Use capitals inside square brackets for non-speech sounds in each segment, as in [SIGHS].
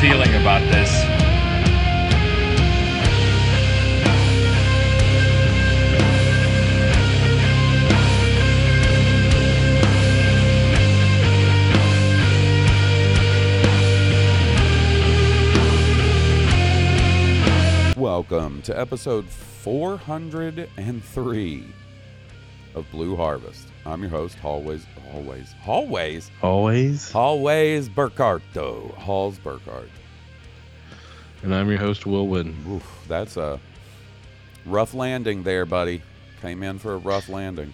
Feeling about this. Welcome to episode 403 of Blue Harvest. I'm your host, Hallways, Hallways, Hallways, Always. Hallways Burkhardt, Halls Burkhardt. And I'm your host, Will Witten. Oof, that's a rough landing there, buddy. Came in for a rough landing.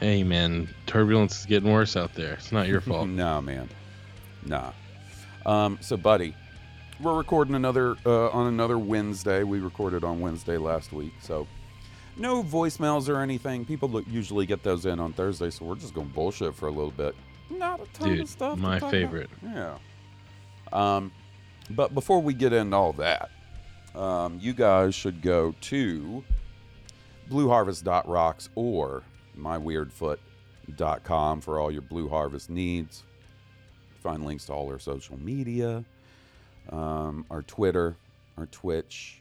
Hey, man, turbulence is getting worse out there. It's not your [LAUGHS] fault. no, man. Nah. Um, so, buddy, we're recording another uh, on another Wednesday. We recorded on Wednesday last week, so no voicemails or anything. People usually get those in on Thursday, so we're just going to bullshit for a little bit. Not a ton Dude, of stuff. my favorite. about. Yeah. Um, but before we get into all that, um, you guys should go to blueharvest.rocks or myweirdfoot.com for all your Blue Harvest needs. Find links to all our social media, um, our Twitter, our Twitch,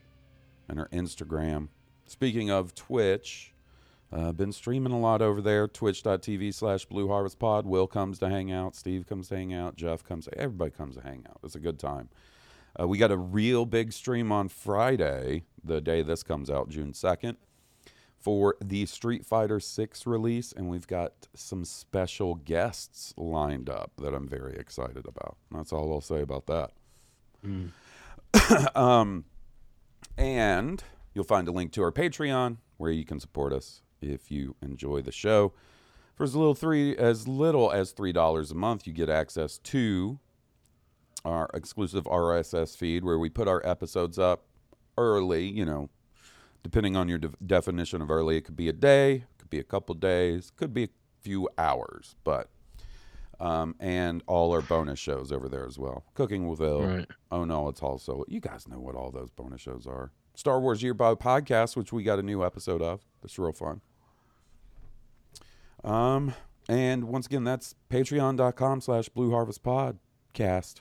and our Instagram. Speaking of Twitch, uh, been streaming a lot over there. Twitch.tv slash Blue Harvest Pod. Will comes to hang out. Steve comes to hang out. Jeff comes. Everybody comes to hang out. It's a good time. Uh, we got a real big stream on Friday, the day this comes out, June 2nd, for the Street Fighter 6 release, and we've got some special guests lined up that I'm very excited about. That's all I'll say about that. [COUGHS] um, and you'll find a link to our Patreon where you can support us if you enjoy the show. For as little three as little as three dollars a month, you get access to our exclusive RSS feed where we put our episodes up early. You know, depending on your de- definition of early, it could be a day, it could be a couple days, could be a few hours, but um, and all our bonus shows over there as well. Cooking with Will. Right. Oh no, it's also you guys know what all those bonus shows are. Star Wars Year by podcast, which we got a new episode of. That's real fun. Um, and once again, that's patreon.com slash blue harvest podcast.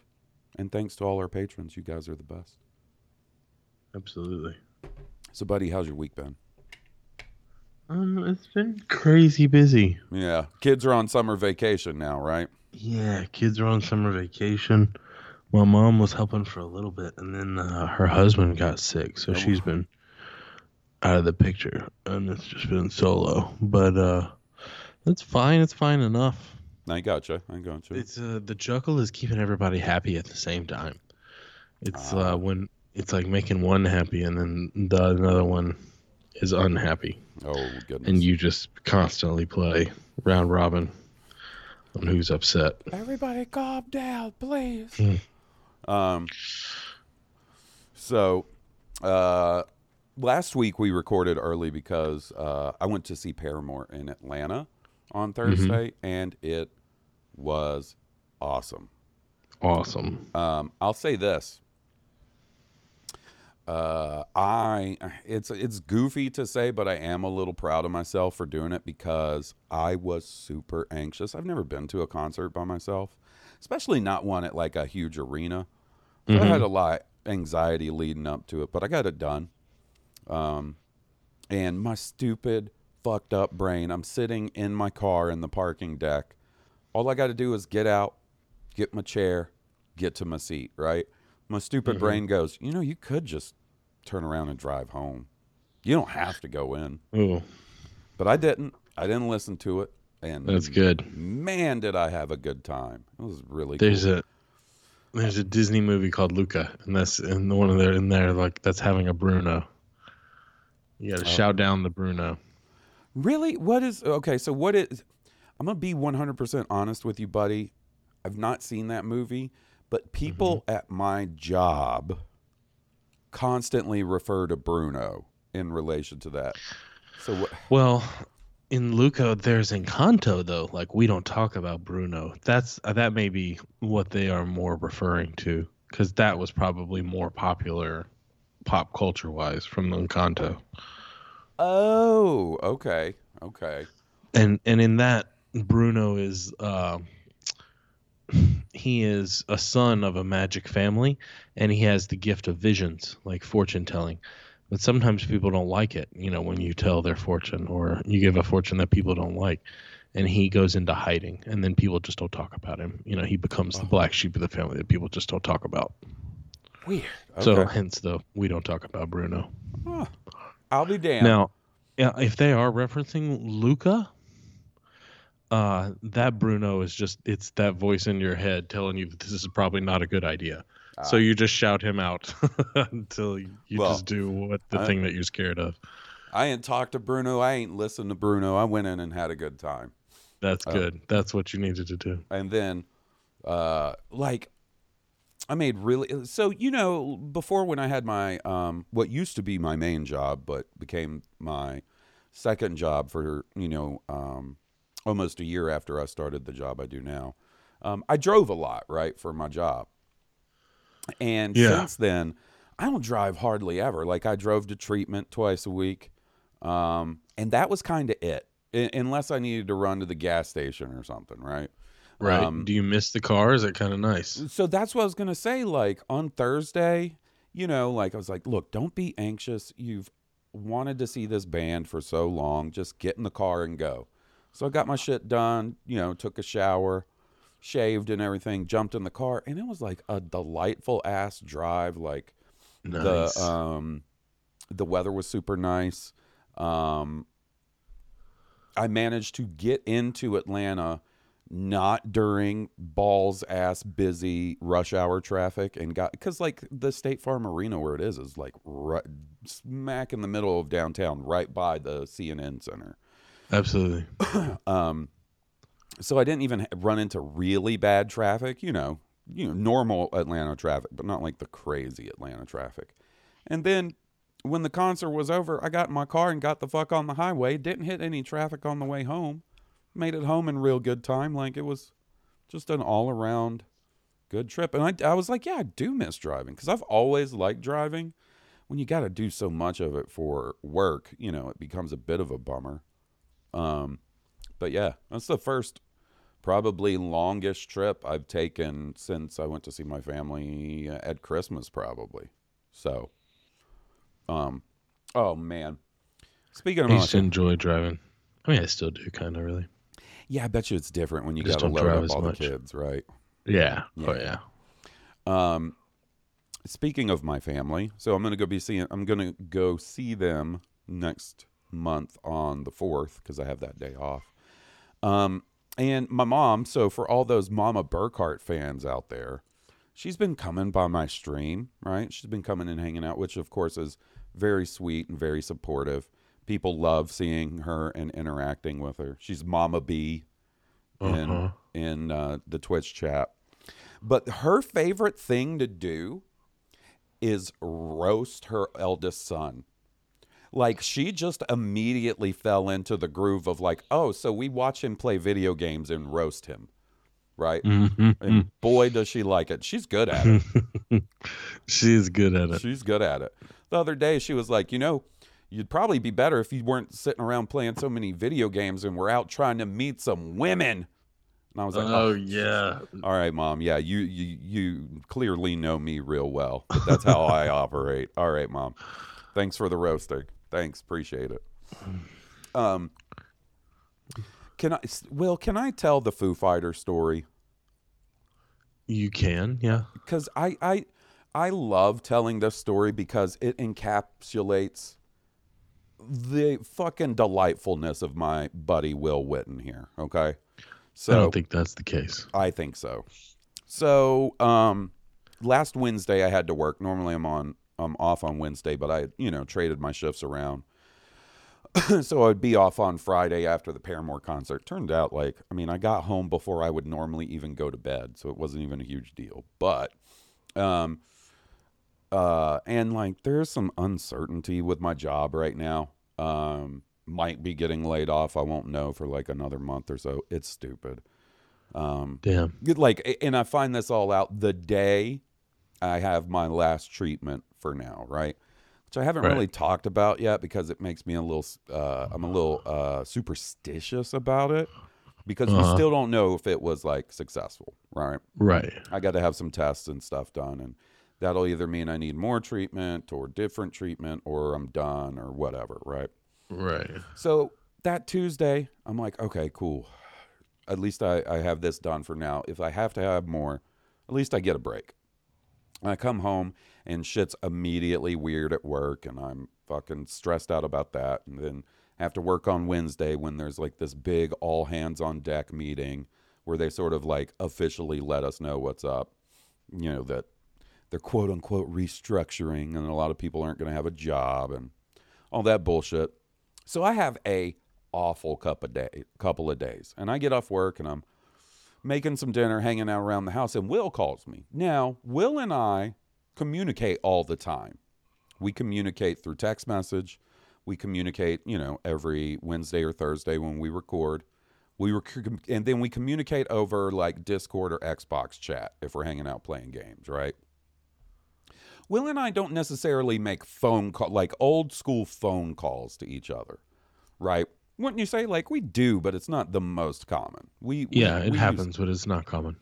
And thanks to all our patrons. You guys are the best. Absolutely. So, buddy, how's your week been? Um, it's been crazy busy. Yeah. Kids are on summer vacation now, right? Yeah, kids are on summer vacation. My mom was helping for a little bit, and then uh, her husband got sick, so she's been out of the picture, and it's just been solo. But uh, it's fine. It's fine enough. I gotcha. I gotcha. It's uh, the juggle is keeping everybody happy at the same time. It's Ah. uh, when it's like making one happy and then the another one is unhappy, oh, goodness. and you just constantly play round robin on who's upset. Everybody calm down, please. Um, so, uh, last week we recorded early because uh, I went to see Paramore in Atlanta on Thursday, and it was awesome. Awesome. Um, I'll say this. Uh, I it's it's goofy to say, but I am a little proud of myself for doing it because I was super anxious. I've never been to a concert by myself, especially not one at like a huge arena. So I had a lot anxiety leading up to it, but I got it done. Um, and my stupid, fucked up brain, I'm sitting in my car in the parking deck. All I got to do is get out, get my chair, get to my seat, right? My stupid brain goes, you know, you could just turn around and drive home. You don't have to go in. Ooh, But I didn't. I didn't listen to it. And that's good. man, did I have a good time. It was really There's cool. a there's a Disney movie called Luca, and that's and the one of there in there like that's having a Bruno. You got to oh. shout down the Bruno. Really? What is okay? So what is? I'm gonna be 100 percent honest with you, buddy. I've not seen that movie, but people mm-hmm. at my job constantly refer to Bruno in relation to that. So what? Well, in Luca, there's Encanto though. Like we don't talk about Bruno. That's uh, that may be what they are more referring to, because that was probably more popular, pop culture wise, from Encanto. Oh, okay, okay. and and in that Bruno is uh, he is a son of a magic family, and he has the gift of visions, like fortune telling. But sometimes people don't like it, you know, when you tell their fortune or you give a fortune that people don't like, and he goes into hiding, and then people just don't talk about him. You know, he becomes the black sheep of the family that people just don't talk about. Weird. okay. So hence the we don't talk about Bruno. I'll be damned. Now, yeah, if they are referencing Luca, uh, that Bruno is just it's that voice in your head telling you that this is probably not a good idea. So you just shout him out [LAUGHS] until you Well, just do what the I- thing that you're scared of. I ain't talked to Bruno. I ain't listened to Bruno. I went in and had a good time. That's good. That's what you needed to do. and then uh like i made really so you know before when i had my um what used to be my main job but became my second job for you know um almost a year after i started the job i do now um i drove a lot right for my job and Yeah. since then i don't drive hardly ever like i drove to treatment twice a week um and that was kind of it I- unless i needed to run to the gas station or something right Right? Um, do you miss the car? Is it kind of nice? so that's what I was gonna say. Like on Thursday, you know, like I was like, look, don't be anxious. You've wanted to see this band for so long. Just get in the car and go. So I got my shit done. You know, took a shower, shaved and everything. Jumped in the car, and it was like a delightful ass drive. Like Nice. the um, the weather was super nice. Um, I managed to get into Atlanta not during balls ass busy rush hour traffic and got because like the State Farm Arena where it is is like right, smack in the middle of downtown, right by the CNN Center. Absolutely. [CLEARS THROAT] Um, so I didn't even run into really bad traffic, you know, you know, normal Atlanta traffic, but not like the crazy Atlanta traffic. And then when the concert was over, I got in my car and got the fuck on the highway. Didn't hit any traffic on the way home. Made it home in real good time. Like it was just an all around good trip. And I, I was like, yeah, I do miss driving because I've always liked driving. When you got to do so much of it for work, you know, it becomes a bit of a bummer. Um, but yeah, that's the first probably longest trip I've taken since I went to see my family at Christmas, probably. So, um, oh man. Speaking of I used to enjoy driving. I mean, I still do, kind of really. yeah, I bet you it's different when you Just got to load up all much. the kids, right? Yeah. Oh Yeah. yeah. Um, speaking of my family, so I'm gonna go be seeing. I'm gonna go see them next month on the fourth because I have that day off. Um, and my mom. So for all those Mama Burkhart fans out there, she's been coming by my stream. Right, she's been coming and hanging out, which of course is very sweet and very supportive. People love seeing her and interacting with her. She's Mama B in Uh-huh. in uh, the Twitch chat. But her favorite thing to do is roast her eldest son. Like she just immediately fell into the groove of like, oh, so we watch him play video games and roast him, right? Mhm. And boy, does she like it. She's good at it. [LAUGHS] She's good at it. She's good at it. The other day, she was like, you know, you'd probably be better if you weren't sitting around playing so many video games and we're out trying to meet some women. And I was like, Oh yeah. all right, mom. Yeah, you you you clearly know me real well. But that's how I [LAUGHS] operate. All right, mom. Thanks for the roasting. Thanks, appreciate it. Um, can I, Will? Can I tell the Foo Fighter story? You can, yeah. Because I I I love telling this story because it encapsulates the fucking delightfulness of my buddy Will Witten here. Okay, so I don't think that's the case. I think so. So, um, last Wednesday I had to work. Normally I'm on, I'm off on Wednesday, but I, you know, traded my shifts around. [CLEARS THROAT] so I'd be off on Friday after the Paramore concert. Turned out like, I mean, I got home before I would normally even go to bed, so it wasn't even a huge deal. But, um, uh, and like, there's some uncertainty with my job right now. Um, might be getting laid off. I won't know for like another month or so. It's stupid. Um, Damn. Like and i find this all out the day i have my last treatment for now right which i haven't Right. really talked about yet because it makes me a little uh, i'm a little uh, superstitious about it because we Uh-huh. still don't know if it was like successful right Right. i got to have some tests and stuff done and that'll either mean i need more treatment or different treatment or i'm done or whatever right Right. so that Tuesday, I'm like, okay, cool. At least I, I have this done for now. If I have to have more, at least I get a break. I come home and shit's immediately weird at work and I'm fucking stressed out about that. And then have to work on Wednesday when there's like this big all hands on deck meeting where they sort of like officially let us know what's up. You know, that they're quote unquote restructuring and a lot of people aren't going to have a job and all that bullshit. So I have a awful cup of day, couple of days, and I get off work and I'm making some dinner, hanging out around the house, and Will calls me. Now, Will and I communicate all the time. We communicate through text message. We communicate, you know, every Wednesday or Thursday when we record. We rec- and then we communicate over like Discord or Xbox chat if we're hanging out playing games, right? Will and I don't necessarily make phone call like old school phone calls to each other, right? Wouldn't you say like we do, but it's not the most common. We, we Yeah, it we happens, but it's not common.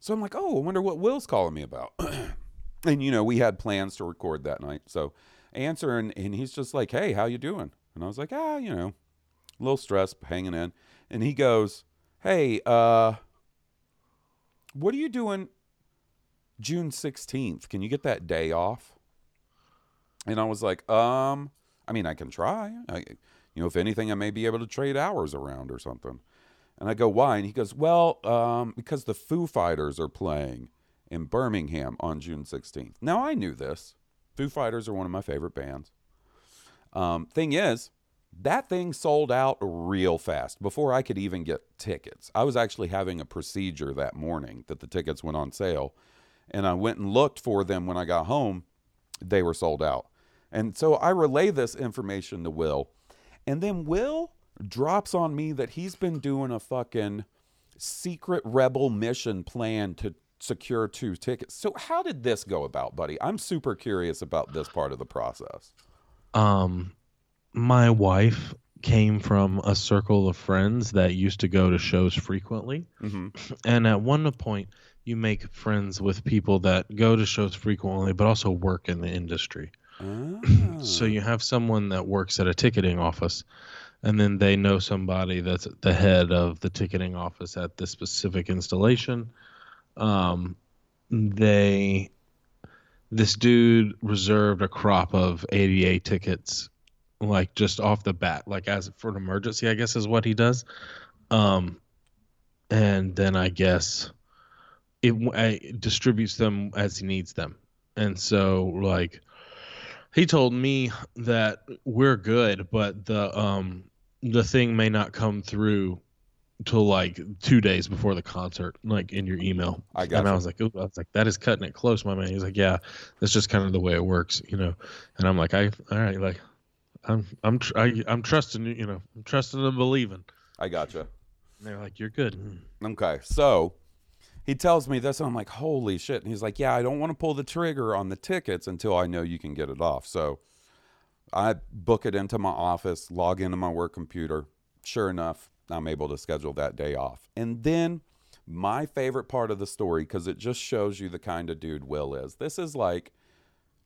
so I'm like, oh, I wonder what Will's calling me about. [CLEARS THROAT] and you know, we had plans to record that night. So answer and, and he's just like, hey, how you doing? And I was like, ah, you know, a little stressed, hanging in. And he goes, hey, uh, what are you doing June 16th? Can you get that day off? And I was like, um, I mean, I can try. I, you know, if anything, I may be able to trade hours around or something. And I go, why? And he goes, well, um, because the Foo Fighters are playing in Birmingham on June 16th. Now, I knew this. Foo Fighters are one of my favorite bands. Um, thing is, that thing sold out real fast before I could even get tickets. I was actually having a procedure that morning that the tickets went on sale. And I went and looked for them when I got home. They were sold out. And so I relay this information to Will. And then Will drops on me that he's been doing a fucking secret rebel mission plan to secure two tickets. So how did this go about, buddy? I'm super curious about this part of the process. Um, my wife came from a circle of friends that used to go to shows frequently. Mm-hmm. And at one point, you make friends with people that go to shows frequently, but also work in the industry. So you have someone that works at a ticketing office, and then they know somebody that's the head of the ticketing office at this specific installation. Um, they, this dude reserved a crop of ADA tickets, like just off the bat, like as for an emergency, I guess is what he does. Um, and then I guess it, it distributes them as he needs them. And so, like, he told me that we're good, but the um the thing may not come through till like two days before the concert, like in your email. I got. And I was like, I was like, that is cutting it close, my man. He's like, yeah, that's just kind of the way it works, you know. And I'm like, I, all right, like, I'm, I'm, tr- I, I'm trusting you, you know, I'm trusting and believing. I gotcha. And they're like, you're good. Okay, so he tells me this, and I'm like, holy shit. And he's like, yeah, I don't want to pull the trigger on the tickets until I know you can get it off. So I book it into my office, log into my work computer. Sure enough, I'm able to schedule that day off. And then My favorite part of the story because it just shows you the kind of dude Will is. This is like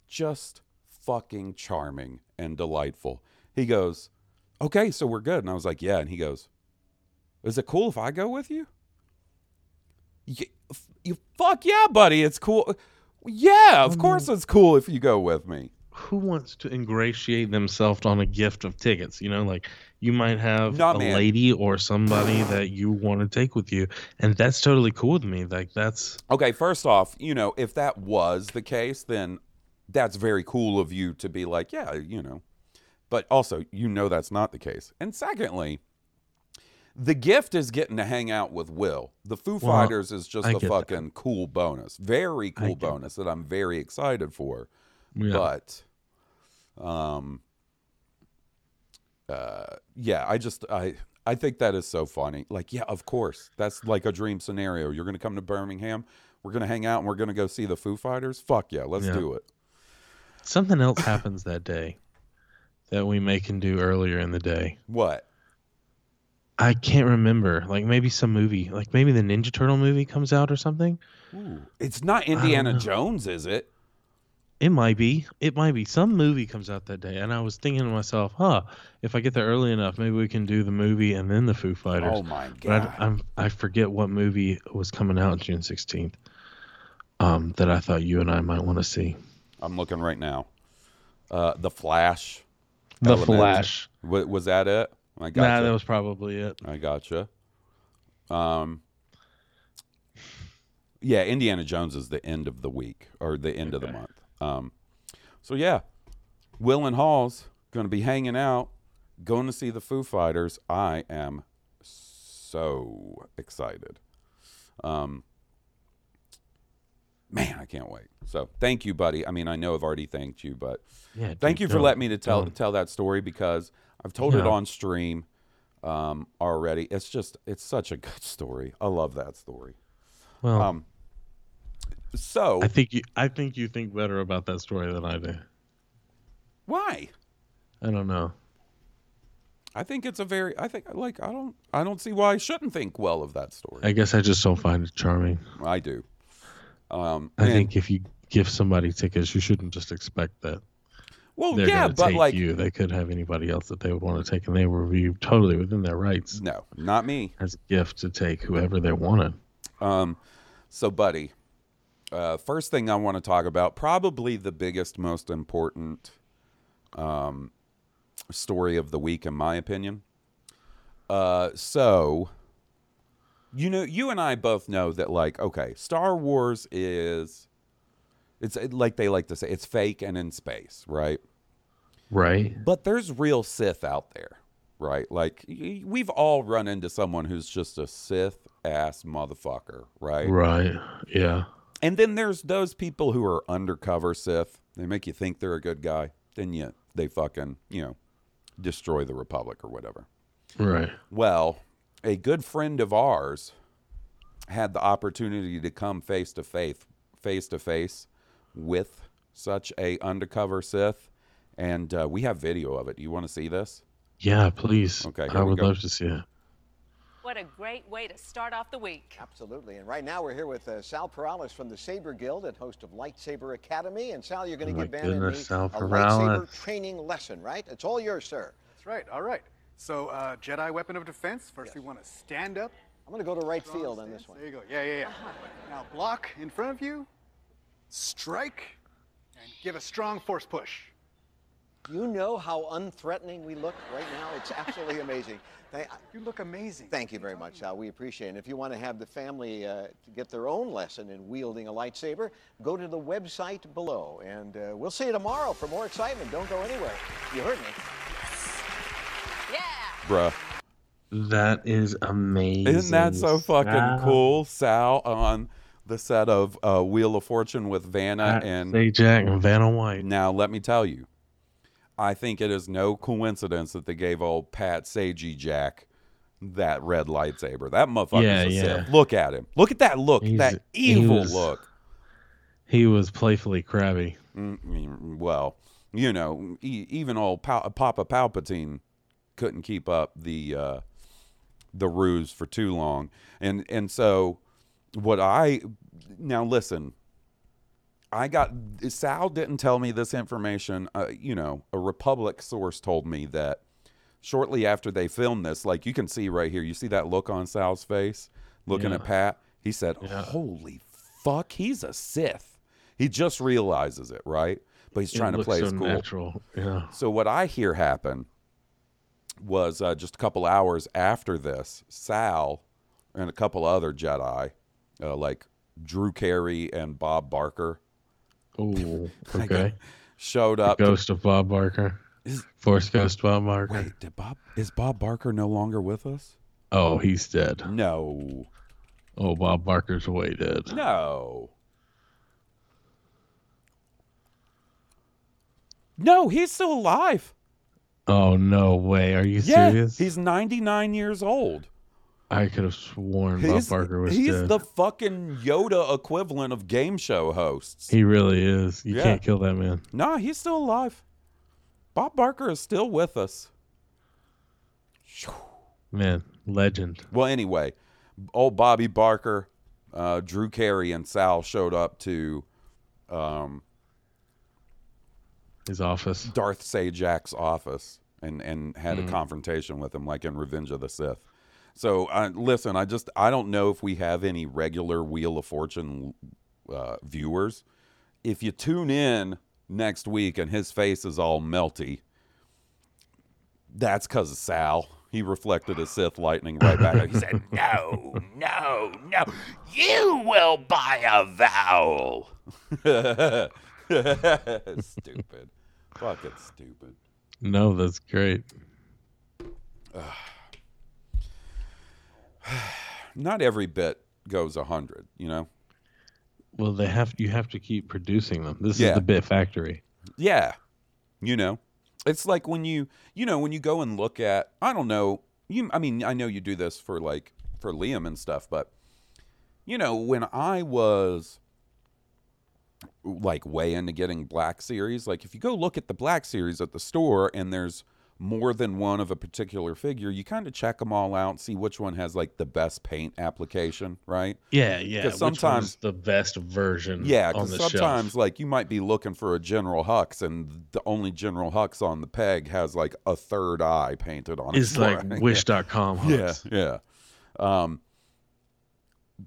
just fucking charming and delightful. He goes, "Okay, so we're good." And I was like, "Yeah." And he goes, "Is it cool if I go with you?" You, you fuck yeah, buddy. It's cool. Yeah, of mm. course it's cool if you go with me. Who wants to ingratiate themselves on a gift of tickets? You know, like you might have Not a man. lady or somebody that you want to take with you, and that's totally cool with me. Like that's Okay, first off, you know, if that was the case, then that's very cool of you to be like, yeah, you know. But also, you know that's not the case. And secondly, the gift is getting to hang out with Will. The Foo Well, Fighters is just I a get that. fucking cool bonus. Very cool bonus that I'm very excited for. yeah. But um uh yeah, I just I I think that is so funny. Like, yeah, of course. That's like a dream scenario. You're gonna come to Birmingham, we're gonna hang out and we're gonna go see the Foo Fighters. Fuck yeah, let's Yeah. do it. something else happens that day that we may can do earlier in the day. What? I can't remember. Like maybe some movie, like maybe the Ninja Turtle movie comes out or something. Ooh. It's not Indiana. Jones, is it? It might be. It might be. Some movie comes out that day, and I was thinking to myself, "Huh, if I get there early enough, maybe we can do the movie and then the Foo Fighters." Oh my But god. I, I'm, I forget what movie was coming out June 16th. Um, that I thought you and I might want to see. I'm looking right now. Uh The Flash. The Element. Flash. Wa- was that it? I got Nah, that was probably it. I gotcha. Um, yeah, Indiana Jones is the end of the week or the end of the month. Um, so yeah, Will and Hall's going to be hanging out, going to see the Foo Fighters. I am so excited. Um, man, I can't wait. So thank you, buddy. I mean, I know I've already thanked you, but Yeah. thank you for letting me to tell tell that story because I've told it on stream um, already. It's just it's such a good story. I love that story. Well, Um, so I think you. I think you think better about that story than I do. why? I don't know. I think it's a very. I think like I don't. I don't see why I shouldn't think well of that story. I guess I just don't find it charming. I do. Um, I think if you give somebody tickets, you shouldn't just expect that Well, they're yeah, but like you. They could have anybody else that they would want to take, and they were be totally within their rights no, not me. as a gift to take whoever they wanted. Um, so, buddy, uh, first thing I want to talk about, probably the biggest, most important um, story of the week, in my opinion. Uh, so, you know, you and I both know that, like, okay, Star Wars is, it's like they like to say, it's fake and in space, right? Right. But there's real Sith out there, right? Like we've all run into someone who's just a Sith ass motherfucker, right? Right. Yeah. And then there's those people who are undercover Sith. They make you think they're a good guy, then you they fucking you know destroy the Republic or whatever. Right. Well, a good friend of ours had the opportunity to come face to face, face to face with such a undercover Sith, and uh, we have video of it. Do you want to see this? Yeah. Please. Okay, here I we would go. love to see it. What a great way to start off the week. Absolutely. And right now we're here with uh, Sal Perales from the Saber Guild and host of Lightsaber Academy. And Sal, you're going to my give Ben and me goodness, Sal a lightsaber training lesson, right? It's all yours, sir. That's right. All right. So, uh, Jedi weapon of defense. First, we want to stand up. I'm going to go to right strong field on this one. There you go. Yeah, yeah, yeah. Now block in front of you, strike, and give a strong force push. You know how unthreatening we look right now? It's absolutely amazing. Thank, You look amazing. thank you very much, Sal. We appreciate it. And if you want to have the family uh, to get their own lesson in wielding a lightsaber, go to the website below. And uh, we'll see you tomorrow for more excitement. Don't go anywhere. You heard me. Yeah. Bruh. That is amazing. Isn't that so fucking Sal. cool? Sal on the set of uh, Wheel of Fortune with Vanna and Sajak and Vanna White. now let me tell you, I think it is no coincidence that they gave old Pat Sagey Jack that red lightsaber. That motherfucker's Yeah, a yeah. Sith. Look at him. Look at that look. He's- that he evil was- look. He was playfully crabby. Mm, Well, you know, e- even old Pal- Papa Palpatine couldn't keep up the uh, the ruse for too long, and and so what I now listen. I got Sal didn't tell me this information. Uh, you know, a Republic source told me that shortly after they filmed this, like you can see right here, you see that look on Sal's face, looking Yeah. at Pat. He said, Yeah. "Holy fuck, he's a Sith." He just realizes it, right? But he's It trying to looks play so it cool. natural. Yeah. So what I hear happen was uh, just a couple hours after this, Sal and a couple other Jedi, uh, like Drew Carey and Bob Barker, Oh, [LAUGHS] okay. showed The up. to- ghost of Bob Barker. Is- Force Ghost Bob Barker. Wait, did Bob is Bob Barker no longer with us? Oh, he's dead. No, Oh, Bob Barker's way dead. no, no. He's still alive. Oh no way! Are you Yeah, serious? he's ninety nine years old. I could have sworn Bob He's, Barker was he's dead. the fucking Yoda equivalent of game show hosts. He really is. You Yeah. can't kill that man. Nah, he's still alive. Bob Barker is still with us. Man, legend. Well, anyway, old Bobby Barker, uh, Drew Carey, and Sal showed up to um, His office. Darth Sajak's office and, and had Mm. a confrontation with him, like in Revenge of the Sith. So, uh, listen, I just I don't know if we have any regular Wheel of Fortune uh, viewers. If you tune in next week and his face is all melty, that's because of Sal. He reflected his Sith lightning right back. at- He said, [LAUGHS] "No, no, no, you will buy a vowel." [LAUGHS] stupid, fucking stupid. No, that's great. [SIGHS] Not every bit goes a hundred, you know. Well, they have you have to keep producing them. This Yeah. is the bit factory. Yeah. You know, it's like when you, you know, when you go and look at, I don't know, you, I mean, I know you do this for like, for Liam and stuff, but, you know, when I was like way into getting Black Series, like if you go look at the Black Series at the store and there's more than one of a particular figure, you kind of check them all out, see which one has like the best paint application, right? Yeah, yeah. Because sometimes the best version. yeah, because sometimes shelf. like you might be looking for a General Hux, and the only General Hux on the peg has like a third eye painted on it. It's like Wish.com [LAUGHS] Yeah, Hux. yeah. Um,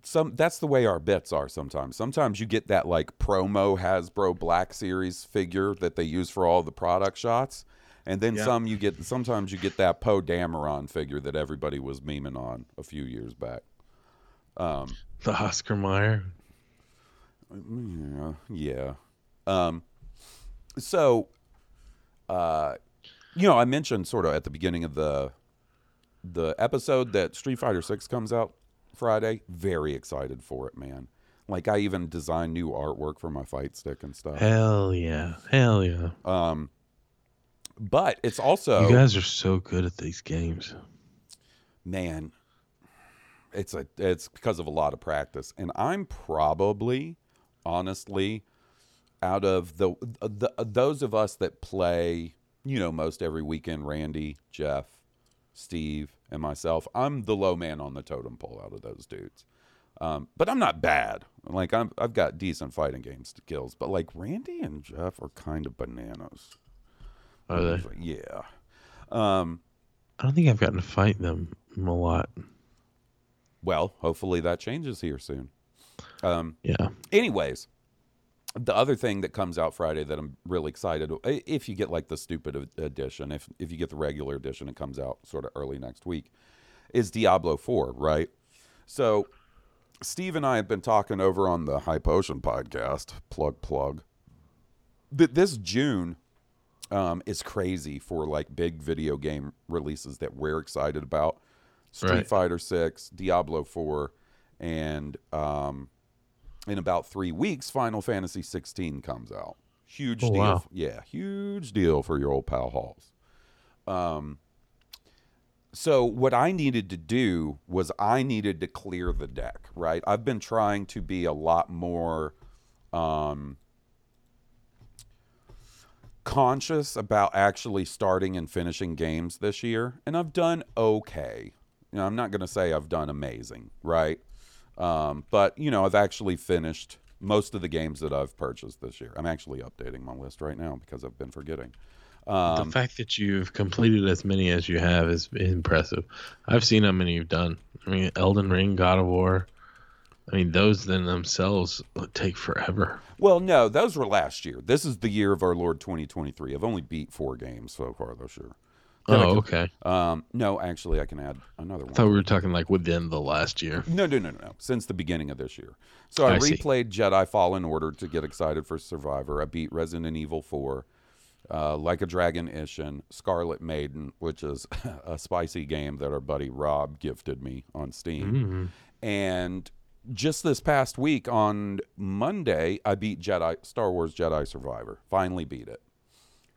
some that's the way our bits are sometimes. Sometimes you get that like promo Hasbro Black Series figure that they use for all the product shots, and then Yeah. some you get. Sometimes you get that Poe Dameron figure that everybody was memeing on a few years back. Um, the Oscar Mayer. yeah, yeah. Um, so, uh, you know, I mentioned sort of at the beginning of the the episode that Street Fighter Six comes out Friday. Very excited for it, man. Like I even designed new artwork for my fight stick and stuff. Hell yeah. Hell yeah. Um, but it's also you guys are so good at these games. man it's a it's because of a lot of practice. And i'm probably honestly out of the, the those of us that play you know most every weekend randy jeff steve and myself i'm the low man on the totem pole out of those dudes. Um, but i'm not bad. Like I'm, i've got decent fighting game skills. But like randy and jeff are kind of bananas Are they? yeah um, I don't think I've gotten to fight them a lot. Well, hopefully that changes here soon. Um, Yeah. anyways, the other thing that comes out Friday that I'm really excited if you get like the stupid edition, if if you get the regular edition, it comes out sort of early next week, is Diablo 4, right? So Steve and I have been talking over on the High Potion podcast, plug plug. That this June um, is crazy for like big video game releases that we're excited about. Street Right. Fighter 6, Diablo 4, and um, in about three weeks, Final Fantasy 16 comes out. Huge Oh, deal. wow. Yeah, huge deal for your old pal Halls. Um, so what I needed to do was I needed to clear the deck, right? I've been trying to be a lot more um, conscious about actually starting and finishing games this year, and I've done okay. You know, I'm not going to say I've done amazing, right? Um, but you know, I've actually finished most of the games that I've purchased this year. I'm actually updating my list right now because I've been forgetting. Um, the fact that you've completed as many as you have is impressive. I've seen how many you've done. I mean, Elden Ring, God of War. I mean, those then themselves take forever. Well, no, those were last year. This is the year of our Lord 2023. I've only beat four games so far this year. Then Oh, could- okay. Um, no, actually, I can add another one. I thought we were talking like within the last year. No, no, no, no, no. Since the beginning of this year. So I, I see. replayed Jedi Fallen Order to get excited for Survivor. I beat Resident Evil 4, uh, Like a Dragon Ishin, Scarlet Maiden, which is [LAUGHS] a spicy game that our buddy Rob gifted me on Steam. And just this past week on Monday, I beat Jedi Star Wars Jedi Survivor. Finally beat it.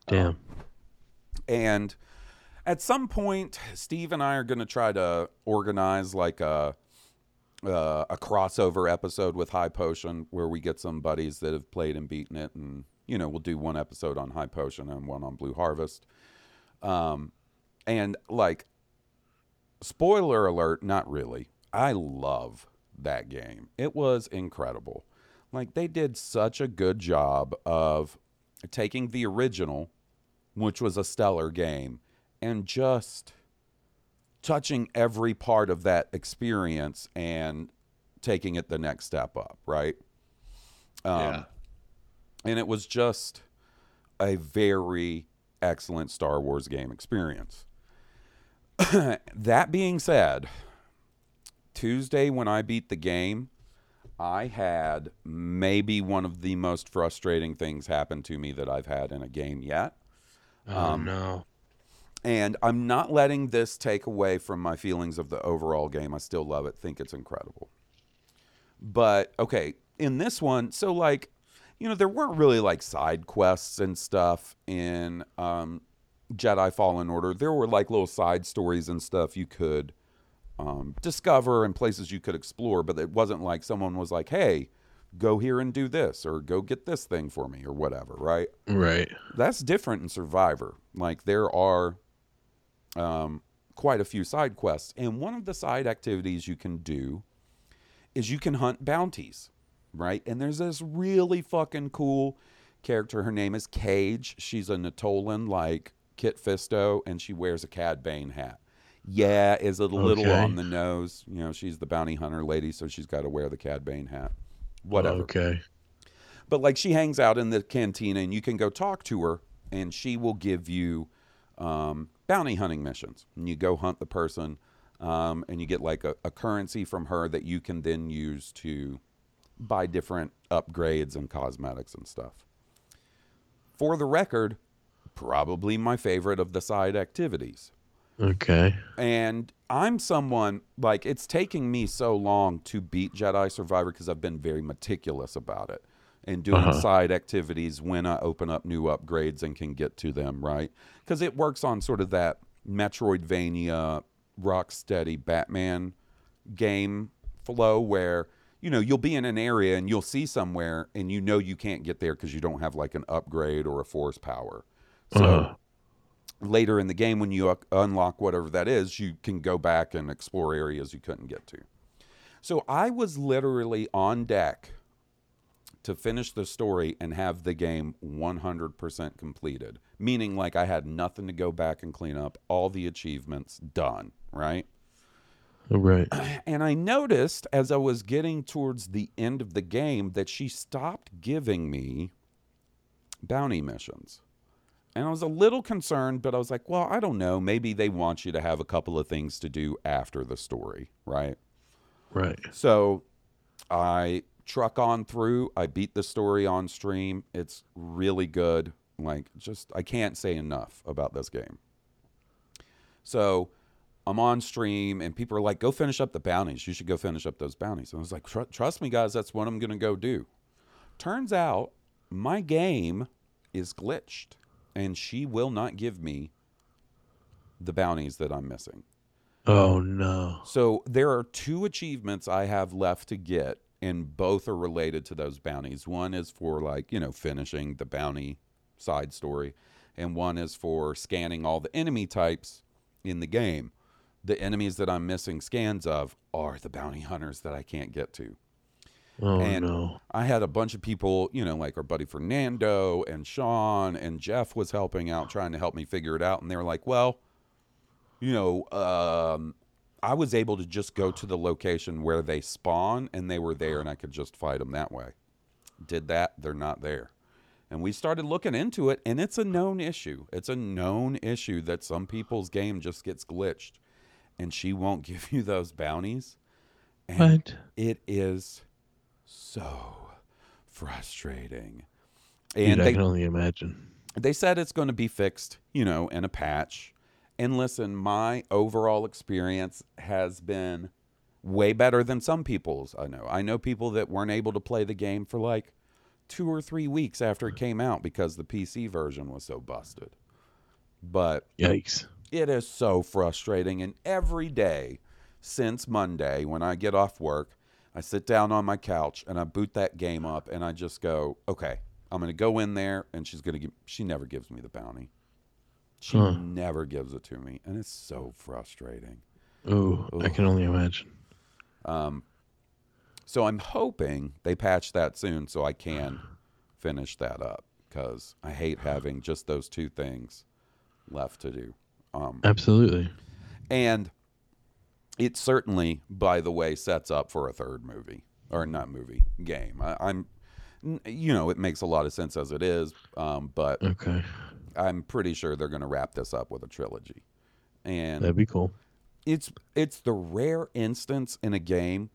Damn. And at some point, Steve and I are going to try to organize like a uh, a crossover episode with High Potion where we get some buddies that have played and beaten it, and you know we'll do one episode on High Potion and one on Blue Harvest. Um, and like, spoiler alert, not really. I love that game. It was incredible. Like they did such a good job of taking the original, which was a stellar game, and just touching every part of that experience and taking it the next step up, right? Um, Yeah. And it was just a very excellent Star Wars game experience. [CLEARS THROAT] that being said, Tuesday when I beat the game, I had maybe one of the most frustrating things happen to me that I've had in a game yet. Oh no. And I'm not letting this take away from my feelings of the overall game. I still love it, think it's incredible. But okay, in this one, so like, you know, there weren't really like side quests and stuff in um, Jedi Fallen Order. There were like little side stories and stuff you could um, discover and places you could explore, but it wasn't like someone was like, hey, go here and do this or go get this thing for me or whatever, right? Right. That's different in Survivor. Like there are um, quite a few side quests, and one of the side activities you can do is you can hunt bounties, right? And there's this really fucking cool character. Her name is Cage. She's a Nautolan like Kit Fisto, and she wears a Cad Bane hat. Yeah, is a little Okay. on the nose? You know, she's the bounty hunter lady, so she's got to wear the Cad Bane hat. Whatever. Okay. But like she hangs out in the cantina and you can go talk to her and she will give you um, bounty hunting missions. And you go hunt the person um, and you get like a, a currency from her that you can then use to buy different upgrades and cosmetics and stuff. For the record, probably my favorite of the side activities. Okay. And I'm someone like it's taking me so long to beat Jedi Survivor because I've been very meticulous about it and doing Uh-huh. side activities when I open up new upgrades and can get to them, right? Because it works on sort of that Metroidvania, Rocksteady Batman game flow where you know you'll be in an area and you'll see somewhere and you know you can't get there because you don't have like an upgrade or a force power. So Uh-huh. Later in the game when you unlock whatever that is you can go back and explore areas you couldn't get to so i was literally on deck to finish the story and have the game 100% completed meaning like i had nothing to go back and clean up all the achievements done right oh, Right. [CLEARS THROAT] and I noticed as I was getting towards the end of the game that she stopped giving me bounty missions. And I was a little concerned, but I was like, well, I don't know. Maybe they want you to have a couple of things to do after the story, right? Right. So I truck on through. I beat the story on stream. It's really good. Like, just, I can't say enough about this game. So I'm on stream, and people are like, go finish up the bounties. You should go finish up those bounties. And I was like, "Tr- trust me, guys, that's what I'm going to go do. Turns out my game is glitched, and she will not give me the bounties that I'm missing. Oh no. So there are two achievements I have left to get, and both are related to those bounties. One is for like you know finishing the bounty side story, and one is for scanning all the enemy types in the game. the enemies that I'm missing scans of are the bounty hunters that I can't get to. Oh and no. I had a bunch of people, you know, like our buddy Fernando and Sean and Jeff was helping out, trying to help me figure it out. And they were like, well, you know, um, I was able to just go to the location where they spawn and they were there and I could just fight them that way. Did that, they're not there. And we started looking into it and it's a known issue. It's a known issue that some people's game just gets glitched and she won't [LAUGHS] give you those bounties. And What? it is so frustrating. Dude, And I they, can only imagine. they said it's going to be fixed, you know, in a patch. And listen, my overall experience has been way better than some people's. I know. I know people that weren't able to play the game for like two or three weeks after it came out because the PC version was so busted. But Yikes. it is so frustrating. And every day since Monday, when I get off work, I sit down on my couch and I boot that game up and I just go, okay, I'm going to go in there and she's going to give, she never gives me the bounty. She Huh. never gives it to me. And it's so frustrating. Oh, I can only imagine. Um, so I'm hoping they patch that soon so I can finish that up because I hate having just those two things left to do. Um, Absolutely. and it certainly, by the way, sets up for a third movie or not movie game. I, I'm, you know, it makes a lot of sense as it is, um, but Okay. I'm pretty sure they're going to wrap this up with a trilogy. And That'd be cool. it's it's the rare instance in a game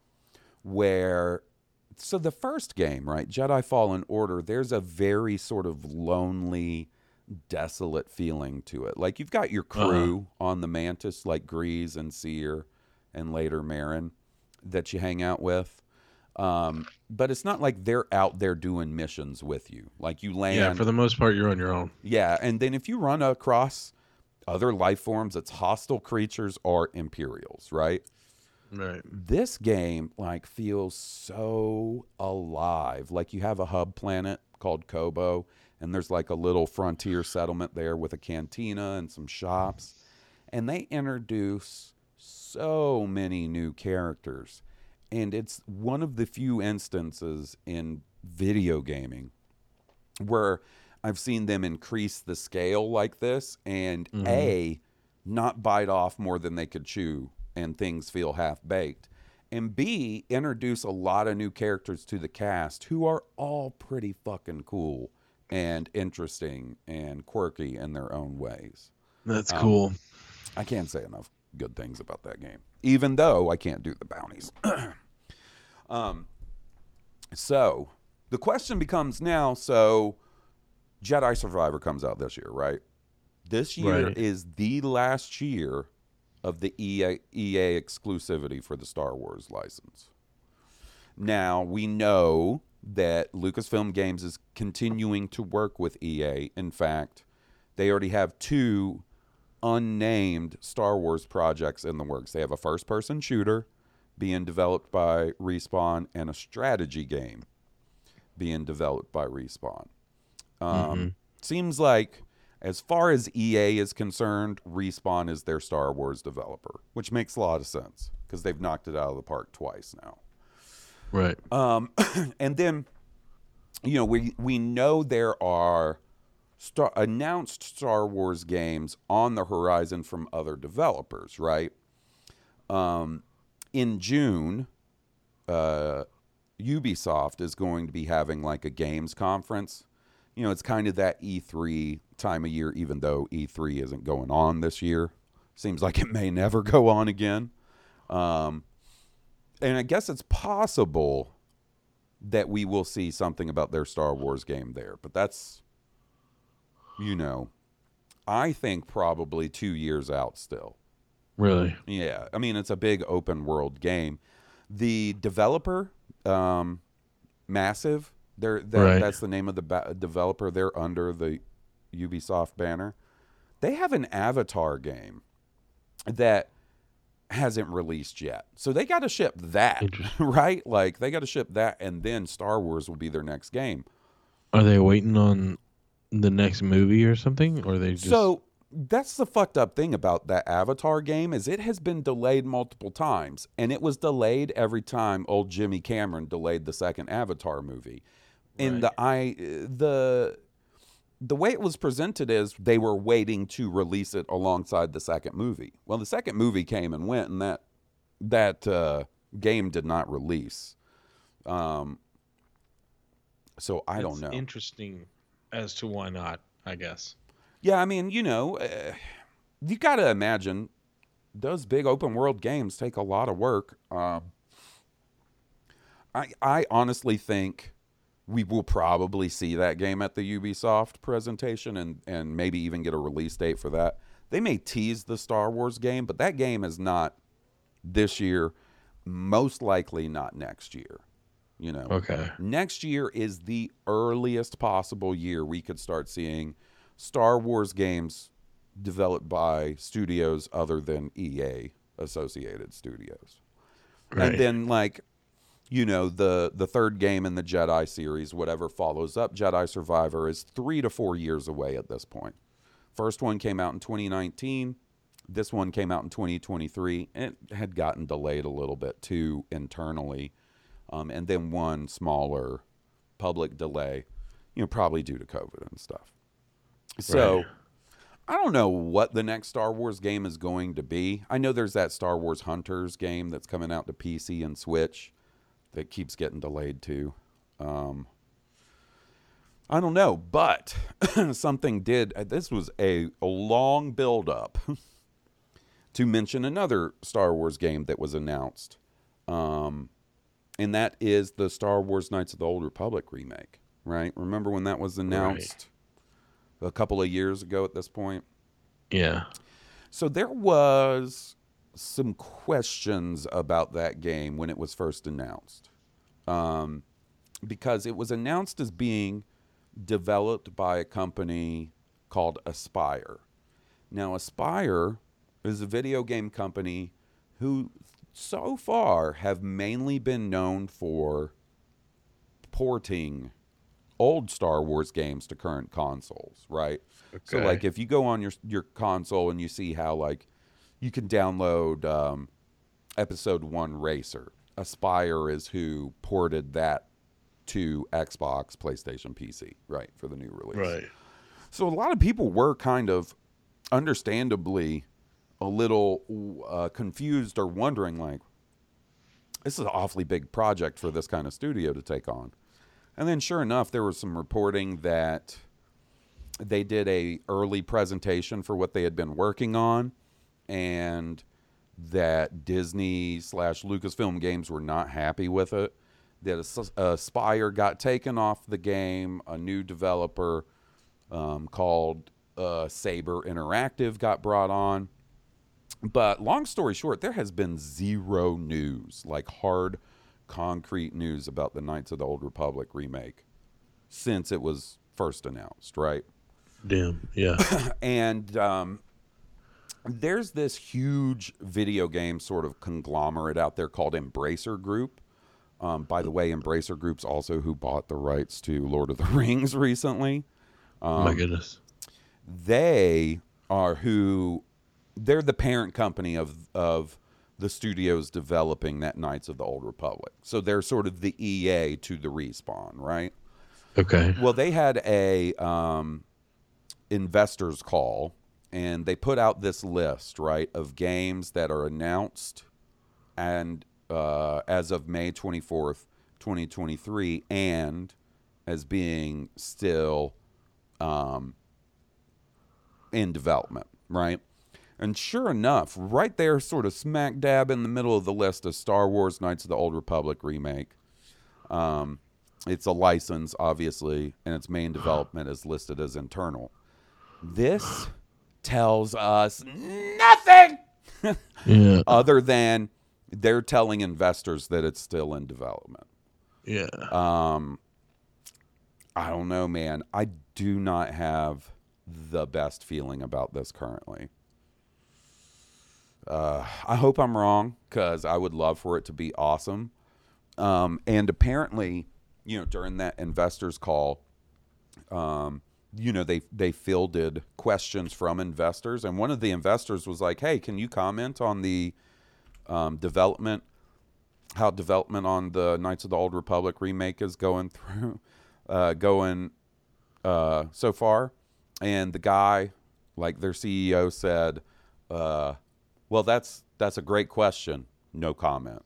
where so the first game right jedi fallen order there's a very sort of lonely desolate feeling to it like you've got your crew on the mantis like Greez and Cere and later Merrin that you hang out with um, but it's not like they're out there doing missions with you like you land Yeah, for the most part, you're on your own. yeah, and then if you run across other life forms, it's hostile creatures or Imperials, right? Right. This game like feels so alive. Like you have a hub planet called Koboh, and there's like a little frontier settlement there with a cantina and some shops, and they introduce so many new characters, and it's one of the few instances in video gaming where I've seen them increase the scale like this and A, not bite off more than they could chew and things feel half baked. And B, introduce a lot of new characters to the cast who are all pretty fucking cool and interesting and quirky in their own ways. That's Um, cool. I can't say enough good things about that game, even though I can't do the bounties. [CLEARS THROAT] um, so the question becomes now so Jedi Survivor comes out this year, right? This year Right. is the last year of the EA, EA exclusivity for the Star Wars license. Now, we know that Lucasfilm Games is continuing to work with EA. In fact, they already have two unnamed Star Wars projects in the works. They have a first person shooter being developed by Respawn and a strategy game being developed by Respawn. Um, Seems like, as far as EA is concerned, Respawn is their Star Wars developer, which makes a lot of sense because they've knocked it out of the park twice now. Right. Um, [CLEARS THROAT] and then, you know, we we know there are star, announced Star Wars games on the horizon from other developers, right? Um, in June, uh, Ubisoft is going to be having like a games conference. You know, it's kind of that E3 time of year, even though E3 isn't going on this year. Seems like it may never go on again. Um, and I guess it's possible that we will see something about their Star Wars game there, but that's, you know, I think probably two years out still. Really? Yeah, I mean it's a big open world game. The developer, um, Massive, they're that, Right. that's the name of the ba- developer. They're under the Ubisoft banner. They have an Avatar game that hasn't released yet, so they got to ship that, [LAUGHS] right? Like they got to ship that, and then Star Wars will be their next game. Are they waiting on the next movie or something? Or they just So that's the fucked up thing about that Avatar game is it has been delayed multiple times, and it was delayed every time old Jimmy Cameron delayed the second Avatar movie. And the I the the way it was presented is they were waiting to release it alongside the second movie. Well, the second movie came and went, and that that uh, game did not release. Um, so I don't know. Interesting as to why not. I guess. Yeah, I mean, you know, uh, you got to imagine those big open world games take a lot of work. Um, I I honestly think we will probably see that game at the Ubisoft presentation and and maybe even get a release date for that. They may tease the Star Wars game, but that game is not this year, most likely not next year. You know. Okay. Next year is the earliest possible year we could start seeing Star Wars games developed by studios other than EA associated studios. Right. And then like you know the the third game in the Jedi series whatever follows up Jedi Survivor is 3 to 4 years away at this point. First one came out in 2019. This one came out in 2023. It had gotten delayed a little bit too internally. Um, and then one smaller public delay, you know, probably due to COVID and stuff. So Right. I don't know what the next Star Wars game is going to be. I know there's that Star Wars Hunters game that's coming out to PC and Switch that keeps getting delayed too. Um, I don't know, but [CLEARS THROAT] something did. uh, This was a, a long build up [LAUGHS] to mention another Star Wars game that was announced. Um, and that is the Star Wars Knights of the Old Republic remake, right? Remember when that was announced a couple of years ago at this point? Yeah. So there was some questions about that game when it was first announced. Um, because it was announced as being developed by a company called Aspyr. Now, Aspyr is a video game company who so far have mainly been known for porting old Star Wars games to current consoles, right? So like if you go on your your console and you see how like you can download um, episode 1 Racer. Aspyr is who ported that to Xbox, PlayStation, PC, right, for the new release. Right. So a lot of people were kind of understandably a little uh, confused or wondering like this is an awfully big project for this kind of studio to take on. And then sure enough there was some reporting that they did a early presentation for what they had been working on and that Disney slash Lucasfilm Games were not happy with it. That As- Aspyr got taken off the game. A new developer um, called uh, Saber Interactive got brought on. But long story short, there has been zero news, like hard, concrete news about the Knights of the Old Republic remake since it was first announced, right? Damn. Yeah. [COUGHS] and um, there's this huge video game sort of conglomerate out there called Embracer Group. Um, by the way, Embracer Group's also who bought the rights to Lord of the [LAUGHS] Rings recently. oh my Um, goodness. they are who they're the parent company of of the studios developing that Knights of the Old Republic. So they're sort of the EA to the respawn, right? Okay. Well, they had a um, investors call, and they put out this list, right, of games that are announced and uh, as of May twenty fourth, twenty twenty three, and as being still um, in development, right? And sure enough, right there, sort of smack dab in the middle of the list is Star Wars Knights of the Old Republic remake. Um, it's a license, obviously, and its main development is listed as internal. This tells us nothing Yeah. [LAUGHS] other than they're telling investors that it's still in development. Yeah. Um, I don't know, man. I do not have the best feeling about this currently. Uh, I hope I'm wrong because I would love for it to be awesome. Um, and apparently, you know, during that investors call, um, you know they they fielded questions from investors, and one of the investors was like, "Hey, can you comment on the um, development, how development on the Knights of the Old Republic remake is going through, [LAUGHS] uh, going uh, so far?" And the guy, like their CEO, said, uh, "Well, that's that's a great question. No comment."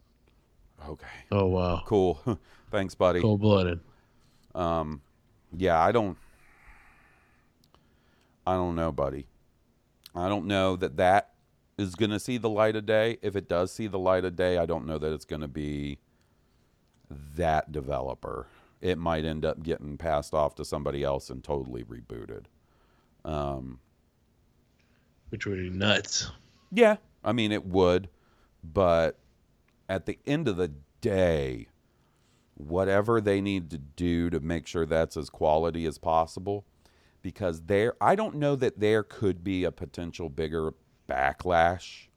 Okay. Oh wow. Cool. [LAUGHS] Thanks, buddy. Cold blooded. Um, yeah, I don't. I don't know, buddy. I don't know that that is going to see the light of day. If it does see the light of day, I don't know that it's going to be that developer. It might end up getting passed off to somebody else and totally rebooted. Um, Which would be nuts. yeah, I mean it would, but at the end of the day, whatever they need to do to make sure that's as quality as possible, because there, I don't know that there could be a potential bigger backlash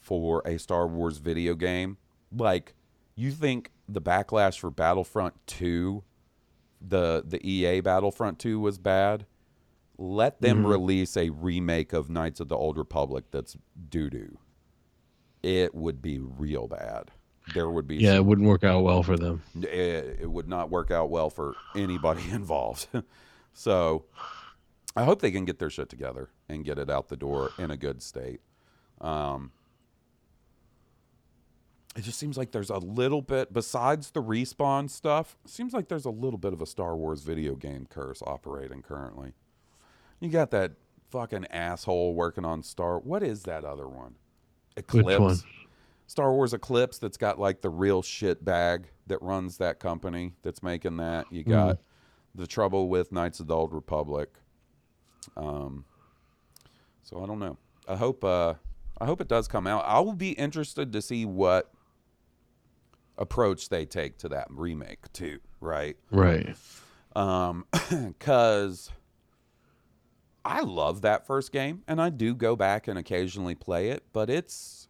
for a Star Wars video game. Like, you think the backlash for Battlefront 2, the the EA Battlefront 2 was bad? Let them Mhm. release a remake of Knights of the Old Republic that's doo doo. It would be real bad. There would be Yeah, it wouldn't work out well for them. it, it would not work out well for anybody [LAUGHS] involved. [LAUGHS] so I hope they can get their shit together and get it out the door in a good state. Um, it just seems like there's a little bit, besides the respawn stuff, seems like there's a little bit of a Star Wars video game curse operating currently. You got that fucking asshole working on Star. What is that other one? Eclipse. one? Star Wars Eclipse that's got like the real shit bag that runs that company that's making that. You got the trouble with Knights of the Old Republic. Um, so I don't know. I hope uh, I hope it does come out. I will be interested to see what approach they take to that remake too. Right. Right. Um, [CLEARS THROAT] cause I love that first game and I do go back and occasionally play it, but it's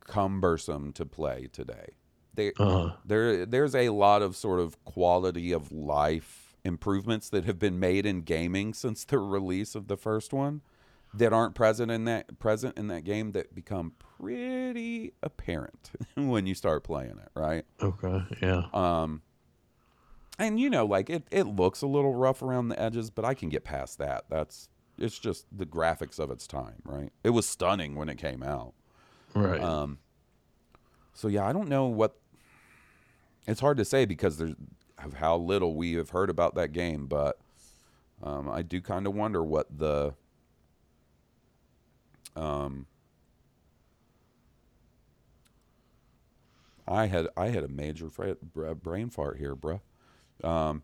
cumbersome to play today. There, Uh-huh. there, there's a lot of sort of quality of life improvements that have been made in gaming since the release of the first one that aren't present in that present in that game that become pretty apparent [LAUGHS] when you start playing it, right? Okay. Yeah. Um, and you know, like it, it looks a little rough around the edges, but I can get past that. That's it's just the graphics of its time, right? It was stunning when it came out. Right. Um, so yeah, I don't know what. It's hard to say because there's of how little we have heard about that game, but um, I do kind of wonder what the um. I had I had a major brain fart here, bruh. Um,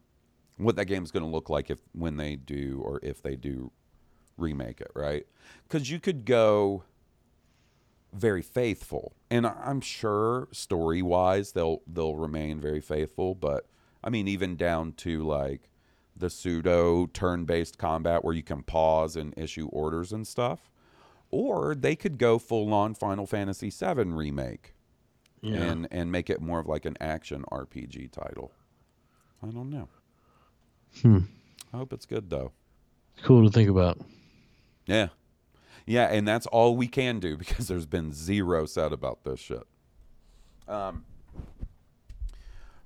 what that game's going to look like if when they do or if they do remake it, right? Because you could go very faithful, and I'm sure story wise they'll they'll remain very faithful. But I mean, even down to like the pseudo turn based combat where you can pause and issue orders and stuff, or they could go full on Final Fantasy VII remake Yeah. and and make it more of like an action RPG title. I don't know. Hmm. I hope it's good though. Cool to think about. Yeah. Yeah, and that's all we can do [LAUGHS] because there's been zero said about this shit. Um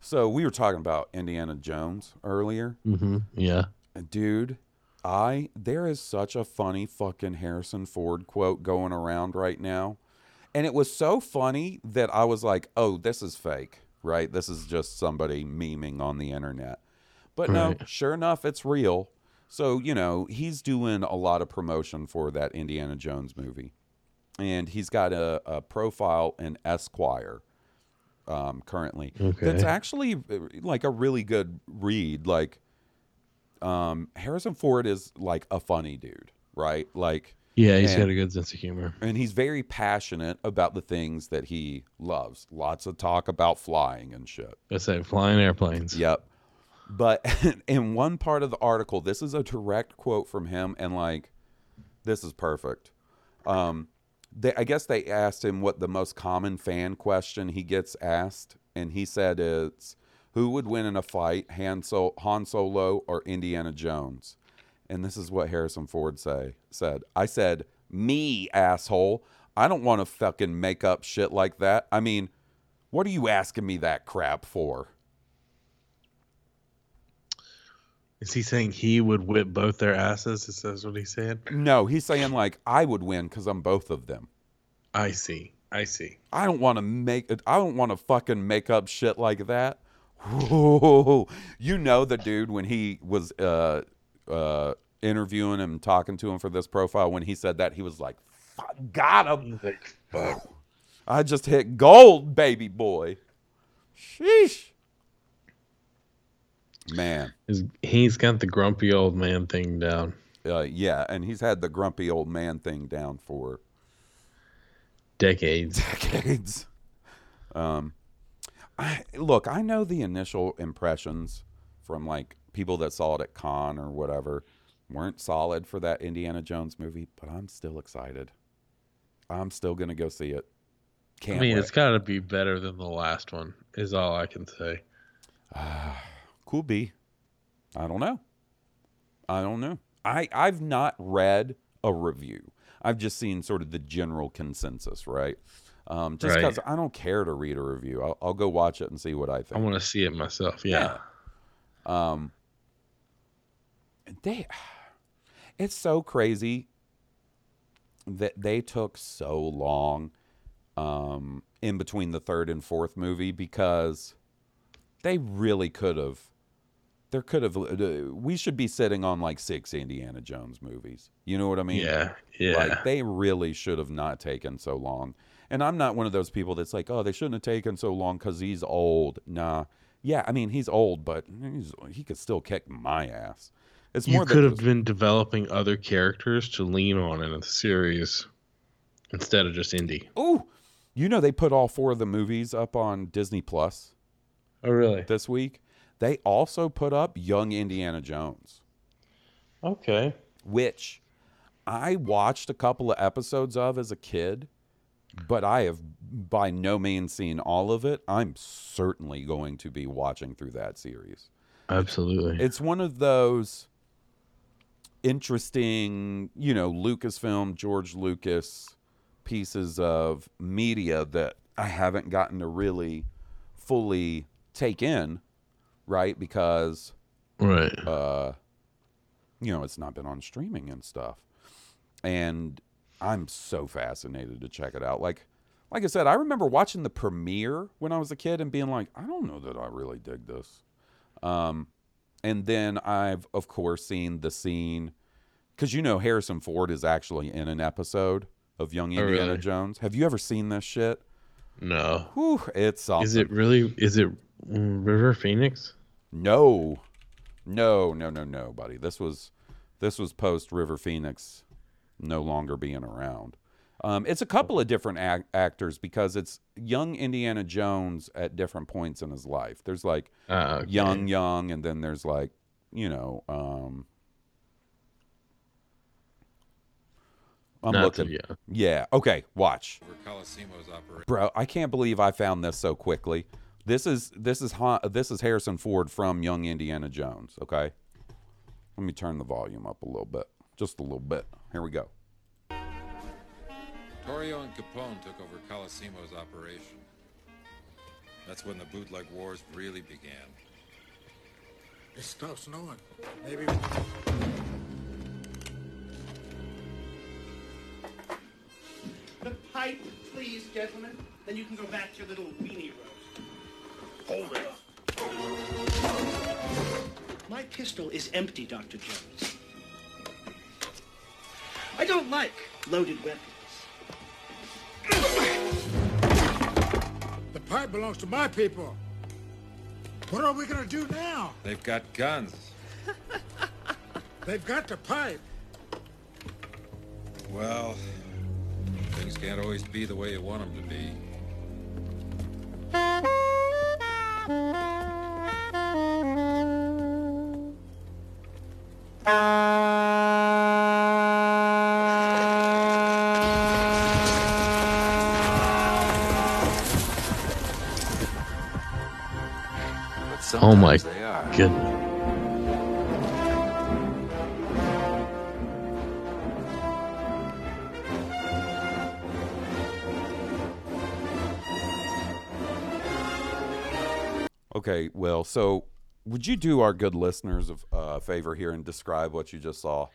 so we were talking about Indiana Jones earlier. Mm-hmm. Yeah. Dude, I there is such a funny fucking Harrison Ford quote going around right now. And it was so funny that I was like, "Oh, this is fake." Right? This is just somebody memeing on the internet. But no, Right. sure enough, it's real. So, you know, he's doing a lot of promotion for that Indiana Jones movie. And he's got a, a profile in Esquire um, currently. That's actually uh, like a really good read. Like, um, Harrison Ford is like a funny dude, right? Like, Yeah, he's and- got a good sense of humor. and he's very passionate about the things that he loves. Lots of talk about flying and shit. I said flying airplanes. Yep. But [LAUGHS] in one part of the article, this is a direct quote from him, and like, this is perfect. Um, they, I guess they asked him what the most common fan question he gets asked, and he said it's, Who would win in a fight, Han, Sol- Han Solo or Indiana Jones? And this is what Harrison Ford say said. I said, "Me, asshole. I don't want to fucking make up shit like that. I mean, what are you asking me that crap for?" Is he saying he would whip both their asses? Is that what he said? No, he's saying like I would win because I'm both of them. I see. I see. I don't want to make. I don't want to fucking make up shit like that. Whoa. You know the dude when he was uh, uh, interviewing him, talking to him for this profile. When he said that, he was like, "Fuck, "Got him! I just hit gold, baby boy." Sheesh, man. Is- He's got the grumpy old man thing down. Uh, yeah, and he's had the grumpy old man thing down for Decades. [LAUGHS] decades. Um, I look, I know the initial impressions from like people that saw it at con or whatever weren't solid for that Indiana Jones movie, but I'm still excited. I'm still gonna go see it. Can't I mean, wait. it's got to be better than the last one. Is all I can say. Could be. I don't know. I don't know. I I've not read a review. I've just seen sort of the general consensus, right? Um, just Right. because I don't care to read a review, I'll, I'll go watch it and see what I think. I want to see it myself. Yeah. Um, they, [SIGHS] it's so crazy that they took so long um, in between the third and fourth movie because they really could have. There could have. uh, We should be sitting on like six Indiana Jones movies. You know what I mean? Yeah, yeah. Like they really should have not taken so long. And I'm not one of those people that's like, oh, they shouldn't have taken so long because he's old. Nah. Yeah, I mean he's old, but he's, he could still kick my ass. It's more you could have been developing other characters to lean on in the series instead of just Indy. Oh, you know they put all four of the movies up on Disney Plus. Oh, really? This week, they also put up Young Indiana Jones, Okay. which I watched a couple of episodes of as a kid, but I have by no means seen all of it. I'm certainly going to be watching through that series. Absolutely. It's one of those interesting, you know, Lucasfilm, George Lucas pieces of media that I haven't gotten to really fully take in, right? Because right. uh you know, it's not been on streaming and stuff. And I'm so fascinated to check it out. Like like I said, I remember watching the premiere when I was a kid and being like, I don't know that I really dig this. Um, and then I've of course seen the scene because you know Harrison Ford is actually in an episode of Young Oh, Indiana really? Jones. Have you ever seen this shit? No. Whew, it's something. Is it really? Is it River Phoenix? No, no, no, no, no, buddy. This was this was post River Phoenix no longer being around. Um, it's a couple of different ac- actors because it's young Indiana Jones at different points in his life. There's like Ah, okay. young, young, and then there's like you know. Um, I'm Not looking. too young. Yeah. Okay. Watch. Colosimo's operation. Bro, I can't believe I found this so quickly. This is this is Ha- this is Harrison Ford from Young Indiana Jones. Okay, let me turn the volume up a little bit, just a little bit. Here we go. Torrio and Capone took over Colosimo's operation. That's when the bootleg wars really began. It stops snowing. Maybe. The pipe, please, gentlemen. Then you can go back to your little weenie roast. Hold it. My pistol is empty, Dr. Jones. I don't like loaded weapons. The pipe belongs to my people. What are we gonna do now? They've got guns. They've got the pipe. Well, things can't always be the way you want them to be. Oh my goodness. Okay, well, so would you do our good listeners a uh, favor here and describe what you just saw?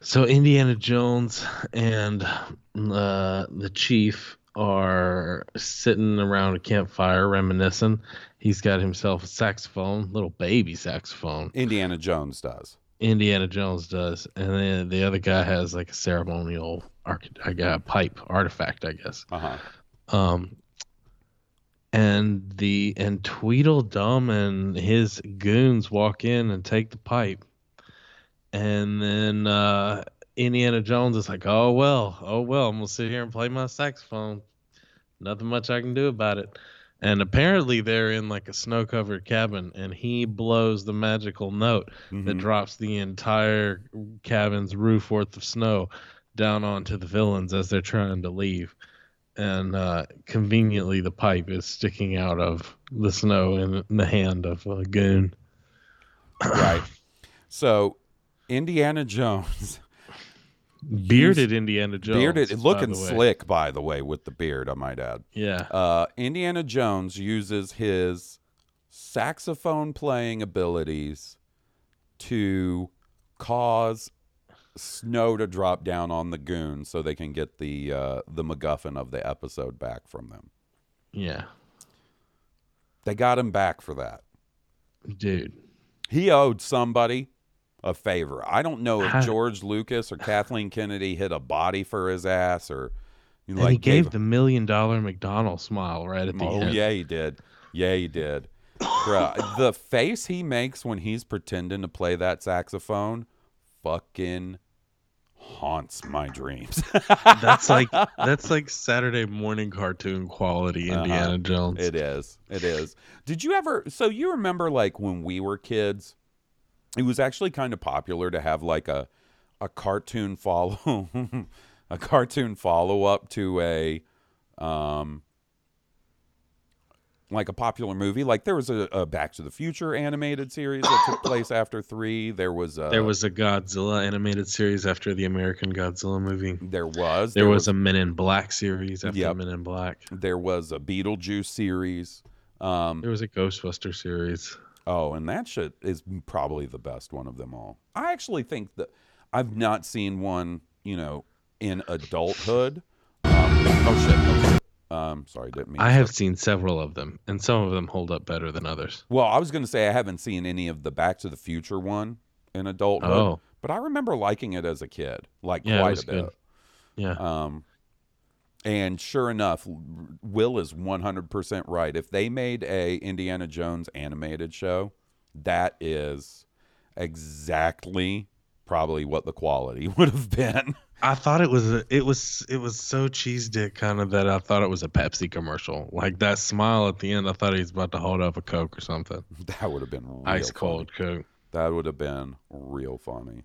So Indiana Jones and uh, the chief are sitting around a campfire reminiscing. He's got himself a saxophone, little baby saxophone. Indiana Jones does. Indiana Jones does, and then the other guy has like a ceremonial arch- I got pipe artifact, I guess. Uh huh. Um, and the and Tweedledum and his goons walk in and take the pipe, and then uh, Indiana Jones is like, "Oh well, oh well, I'm gonna sit here and play my saxophone. Nothing much I can do about it." And apparently they're in like a snow-covered cabin, and he blows the magical note that Mhm. drops the entire cabin's roof worth of snow down onto the villains as they're trying to leave. And uh, conveniently, the pipe is sticking out of the snow in, in the hand of a goon. right. So, Indiana Jones. Bearded Indiana Jones. Bearded, looking way. slick, by the way, with the beard, I might add. Yeah. Uh, Indiana Jones uses his saxophone playing abilities to cause snow to drop down on the goons so they can get the uh, the MacGuffin of the episode back from them. Yeah. They got him back for that. Dude. He owed somebody a favor. I don't know if How- George Lucas or Kathleen Kennedy hit a body for his ass or you know, and he like gave the million dollar McDonald smile right at the Oh end. yeah, he did. Yeah, he did. Bruh, the face he makes when he's pretending to play that saxophone fucking haunts my dreams. [LAUGHS] that's like that's like Saturday morning cartoon quality Indiana Uh-huh. Jones. It is. It is. Did you ever so you remember like when we were kids, it was actually kind of popular to have like a a cartoon follow [LAUGHS] a cartoon follow up to a um like a popular movie. Like there was a, a Back to the Future animated series that took place after three. There was a there was a Godzilla animated series after the American Godzilla movie. there was There, was, a Men in Black series after Yep. Men in Black. there was a Beetlejuice series. Um There was a Ghostbuster series. Oh, and that shit is probably the best one of them all. I actually think that I've not seen one, you know, in adulthood. Um, oh shit! Oh shit! Um, sorry, didn't mean. I have seen several of them, and some of them hold up better than others. Well, I was going to say I haven't seen any of the Back to the Future one in adulthood. Oh. but I remember liking it as a kid, like Yeah, it quite a bit. good. Yeah. Um, and sure enough, Will is one hundred percent right. If they made a Indiana Jones animated show, that is exactly probably what the quality [LAUGHS] would have been. I thought it was a, it was it was so cheese dick kind of that I thought it was a Pepsi commercial. Like that smile at the end, I thought he was about to hold up a Coke or something. [LAUGHS] That would have been real Ice funny. cold Coke. That would have been real funny.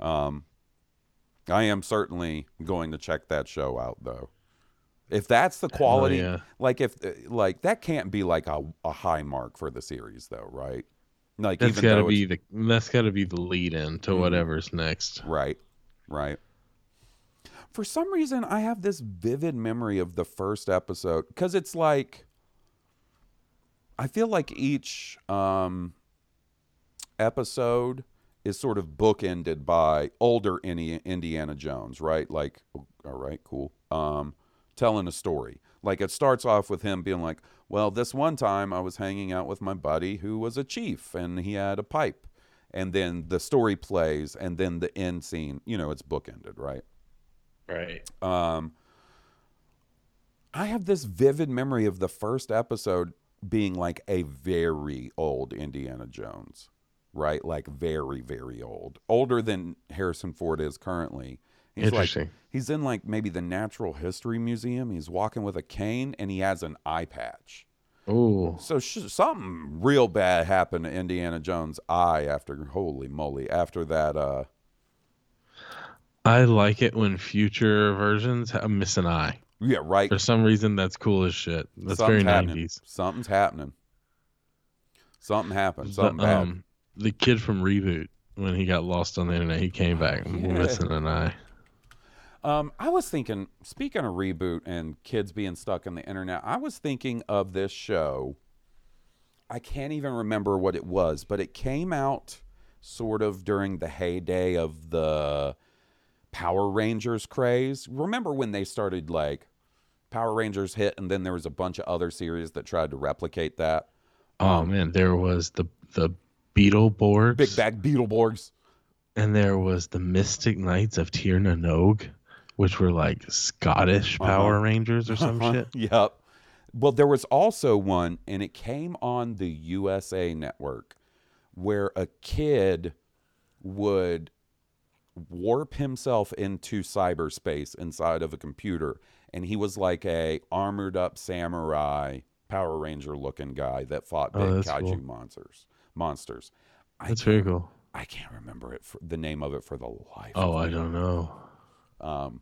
Um, I am certainly going to check that show out though. If that's the quality, yeah. like if like that can't be like a, a high mark for the series though, right? Like That's even got to be the that's got to be the lead in to Mhm. whatever's next. right, right. For some reason, I have this vivid memory of the first episode because it's like I feel like each um, episode is sort of bookended by older Indiana Jones, right? Like, oh, all right, cool. Um, telling a story. Like it starts off with him being like, "Well, this one time I was hanging out with my buddy who was a chief, and he had a pipe." And then the story plays, and then the end scene. You know, it's bookended, right? Right. Um, I have this vivid memory of the first episode being like a very old Indiana Jones, right? Like very, very old, older than Harrison Ford is currently. He's Interesting. like he's in like maybe the Natural History Museum. He's walking with a cane and he has an eye patch. Ooh. So sh- something real bad happened to Indiana Jones' eye after holy moly after that. Uh, I like it when future versions miss an eye. yeah, right. For some reason, that's cool as shit. That's Something's very. 90s. Something's happening. Something happened. The, Something bad. um, the kid from Reboot, when he got lost on the internet, he came back Yeah. missing an eye. Um, I was thinking, speaking of reboot and kids being stuck on the internet, I was thinking of this show. I can't even remember what it was, but it came out sort of during the heyday of the Power Rangers craze. Remember when they started like Power Rangers hit, and then there was a bunch of other series that tried to replicate that. Oh man, there was the the Beetleborgs, Big Bad Beetleborgs. and there was the Mystic Knights of Tir na Nog, which were like Scottish Power Uh-huh. Rangers or some shit. [LAUGHS] Yep. Well, there was also one, and it came on the USA Network, where a kid would warp himself into cyberspace inside of a computer, and he was like a armored up samurai Power Ranger looking guy that fought Oh, big that's kaiju cool. monsters. Monsters. I That's very cool. I can't remember it for the name of it for the life. Oh, I don't know. Um.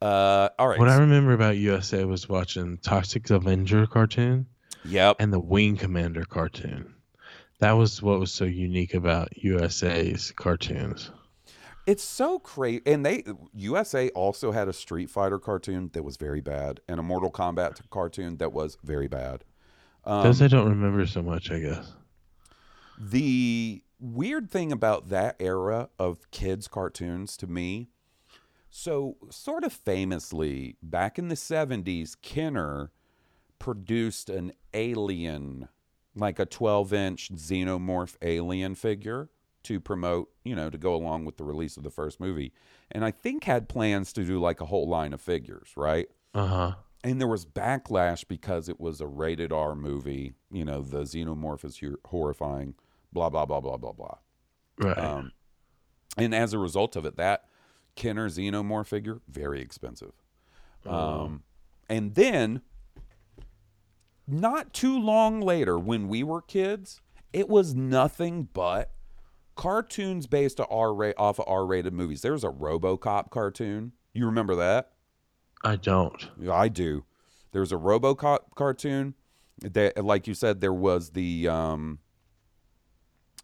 Uh. All right. What I remember about USA was watching Toxic Avenger cartoon. Yep. And the Wing Commander cartoon. That was what was so unique about USA's cartoons. It's so crazy, and they USA also had a Street Fighter cartoon that was very bad, and a Mortal Kombat cartoon that was very bad. Um, Those I don't remember so much, I guess. the weird thing about that era of kids' cartoons to me, so sort of famously back in the '70s, Kenner produced an alien, like a 12-inch xenomorph alien figure to promote, you know, to go along with the release of the first movie. And I think had plans to do like a whole line of figures, right? Uh huh. And there was backlash because it was a rated R movie. You know, the xenomorph is horrifying, blah, blah, blah, blah, blah, blah. Right. Um, and as a result of it, that Kenner xenomorph figure, very expensive. Um, and then, not too long later, when we were kids, it was nothing but cartoons based off of R-rated movies. There was a RoboCop cartoon. You remember that? I don't. I do. There was a RoboCop cartoon. That, like you said, there was the um,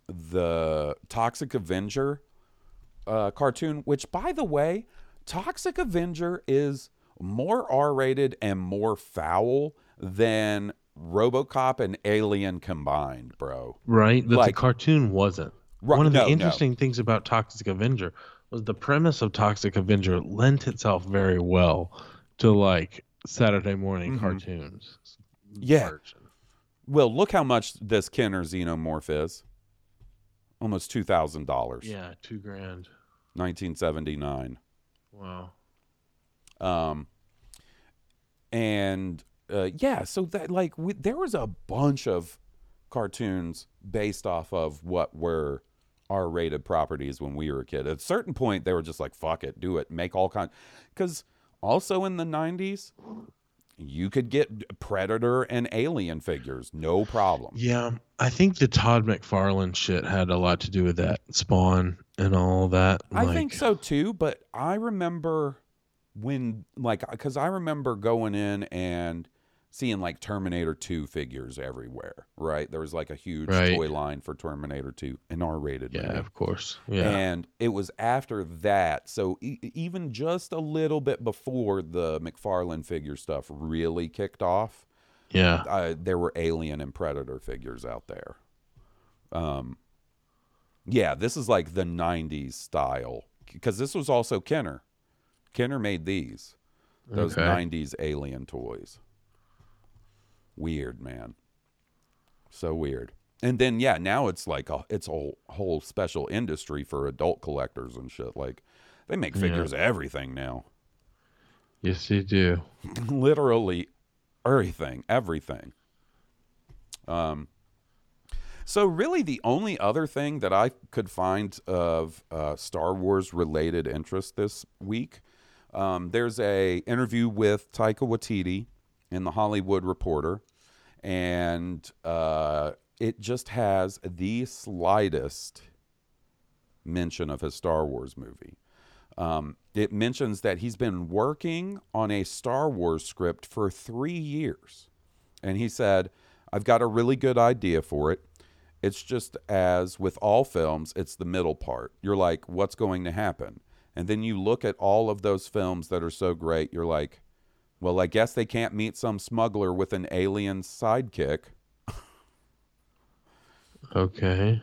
the Toxic Avenger uh, cartoon. Which, by the way, Toxic Avenger is more R-rated and more foul than RoboCop and Alien combined, bro. Right? That Like- the cartoon wasn't. Right, One of no, the no. interesting things about Toxic Avenger was the premise of Toxic Avenger lent itself very well to like Saturday morning Mhm. cartoons. Yeah. Well, look how much this Kenner xenomorph is. Almost two thousand dollars. Yeah, two grand. 1979. Wow. Um, and uh, yeah, so that like we, there was a bunch of cartoons based off of what were R-rated properties when we were a kid. At a certain point, they were just like, "Fuck it, do it, make all kind." Because also in the 90s, you could get Predator and Alien figures, no problem. Yeah, I think the Todd McFarlane shit had a lot to do with that. Spawn and all that. I like- think so too, but I remember when, like, because I remember going in and seeing like Terminator 2 figures everywhere, right? There was like a huge Right. toy line for Terminator 2, an R rated Yeah, movie. of course. Yeah. And it was after that. So e- even just a little bit before the McFarlane figure stuff really kicked off. Yeah. Uh, there were Alien and Predator figures out there. Um, yeah, this is like the 90s style because this was also Kenner. Kenner made these, those Okay. 90s Alien toys. Weird, man. So weird. And then yeah, now it's like a it's a whole, whole special industry for adult collectors and shit. Like they make Yeah. figures of everything now. Yes, they do. [LAUGHS] Literally everything, everything. Um so really the only other thing that I could find of uh, Star Wars related interest this week, um, there's a interview with Taika Waititi in the Hollywood Reporter, and uh, it just has the slightest mention of his Star Wars movie. Um, it mentions that he's been working on a Star Wars script for three years. And he said, I've got a really good idea for it. It's just as with all films, it's the middle part. You're like, what's going to happen? And then you look at all of those films that are so great, you're like, well, I guess they can't meet some smuggler with an alien sidekick. Okay.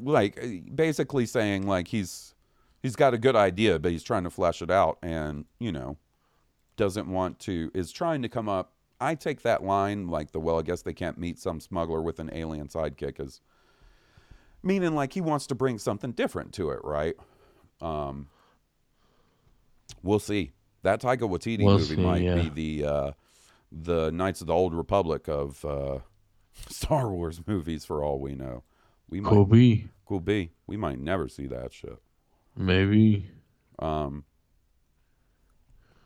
Like uh, basically saying like he's he's got a good idea, but he's trying to flesh it out and, you know, doesn't want to is trying to come up I take that line like the well, I guess they can't meet some smuggler with an alien sidekick as meaning like he wants to bring something different to it, right? Um, we'll see. That Taika Waititi We'll movie see, might yeah. be the uh, the Knights of the Old Republic of uh, [LAUGHS] Star Wars movies, for all we know. We might, Could be. Could be. We might never see that shit. Maybe. Um,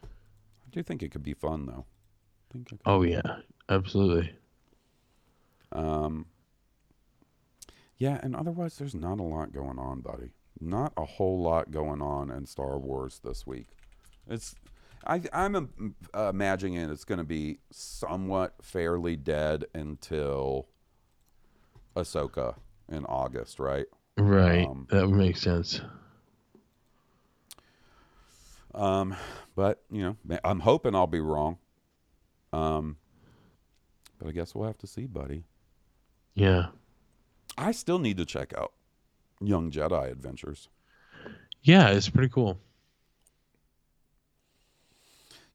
I do think it could be fun though. I think it could Oh yeah, absolutely. Um, yeah, and otherwise, there's not a lot going on, buddy. Not a whole lot going on in Star Wars this week. It's, I, I'm imagining it's going to be somewhat fairly dead until Ahsoka in August, right? Right. Um, that would make sense. Um, but you know, I'm hoping I'll be wrong. Um, but I guess we'll have to see, buddy. Yeah. I still need to check out Young Jedi Adventures. Yeah, it's pretty cool.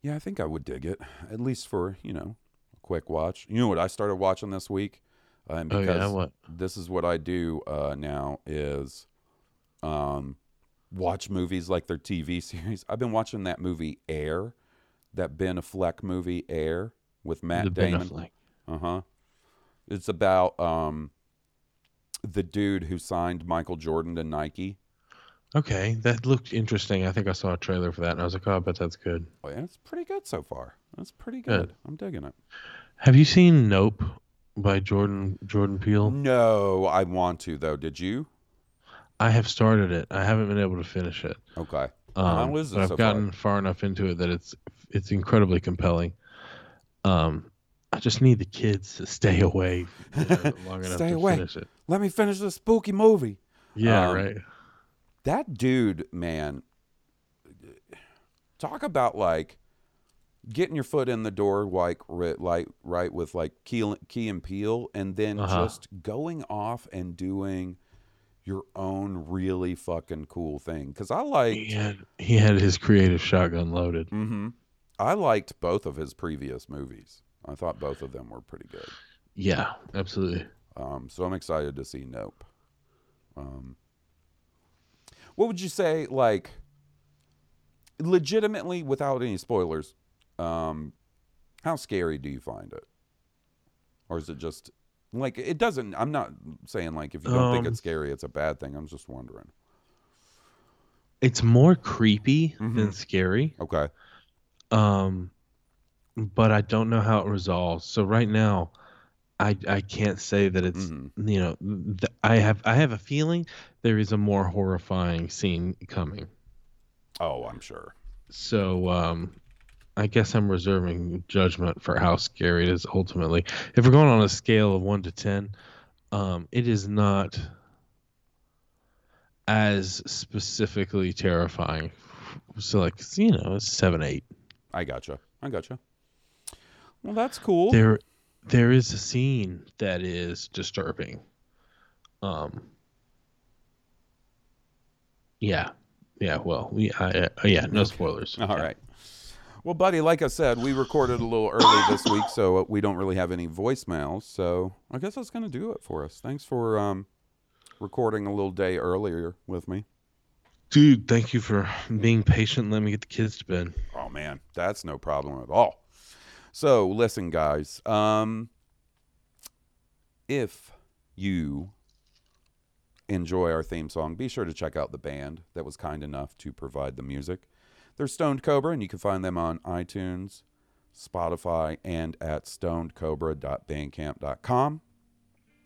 Yeah, I think I would dig it, at least for you know a quick watch. You know what I started watching this week, uh, and Oh, because yeah? What? this is what I do uh, now is um, watch movies like their TV [LAUGHS] series. I've been watching that movie Air, that Ben Affleck movie Air with Matt The Damon. Uh huh. It's about um, the dude who signed Michael Jordan to Nike. Okay, that looked interesting. I think I saw a trailer for that, and I was like, "Oh, I bet that's good." Oh, yeah, it's pretty good so far. That's pretty Good. good. I'm digging it. Have you seen Nope by Jordan Jordan Peele? No, I want to though. Did you? I have started it. I haven't been able to finish it. Okay. Um, How is it but I've so far? gotten far enough into it that it's it's incredibly compelling. Um, I just need the kids to stay away you know, [LAUGHS] long enough Stay to away. finish it. Let me finish this spooky movie. Yeah, Um, right. That dude, man, talk about like getting your foot in the door, like right, like right with like key, Key and Peele, and then Uh-huh. just going off and doing your own really fucking cool thing. Because I like He had he had his creative shotgun loaded. Mm-hmm. I liked both of his previous movies. I thought both of them were pretty good. Yeah, absolutely. Um, so I'm excited to see Nope. Um, what would you say, like, legitimately, without any spoilers, um, how scary do you find it? Or is it just like it doesn't? I'm not saying like if you don't think Um, it's scary, it's a bad thing. I'm just wondering. It's more creepy Mhm. than scary. Okay. Um, but I don't know how it resolves. So right now, I I can't say that it's Mm-hmm. you know th- I have I have a feeling there is a more horrifying scene coming. Oh, I'm sure. So um, I guess I'm reserving judgment for how scary it is ultimately. If we're going on a scale of one to ten, um, it is not as specifically terrifying. So like you know, it's seven eight. I gotcha. I gotcha. Well, that's cool. There, there is a scene that is disturbing. Um. Yeah, yeah. Well, we, I, uh, yeah. No spoilers. All right. Well, buddy, like I said, we recorded a little early this week, so we don't really have any voicemails. So I guess that's to do it for us. Thanks for um, recording a little day earlier with me. Dude, thank you for being patient. Let me get the kids to bed. Oh man, that's no problem at all. So listen, guys. Um, if you enjoy our theme song, be sure to check out the band that was kind enough to provide the music. They're Stoned Cobra, and you can find them on iTunes, Spotify, and at stonedcobra.bandcamp.com.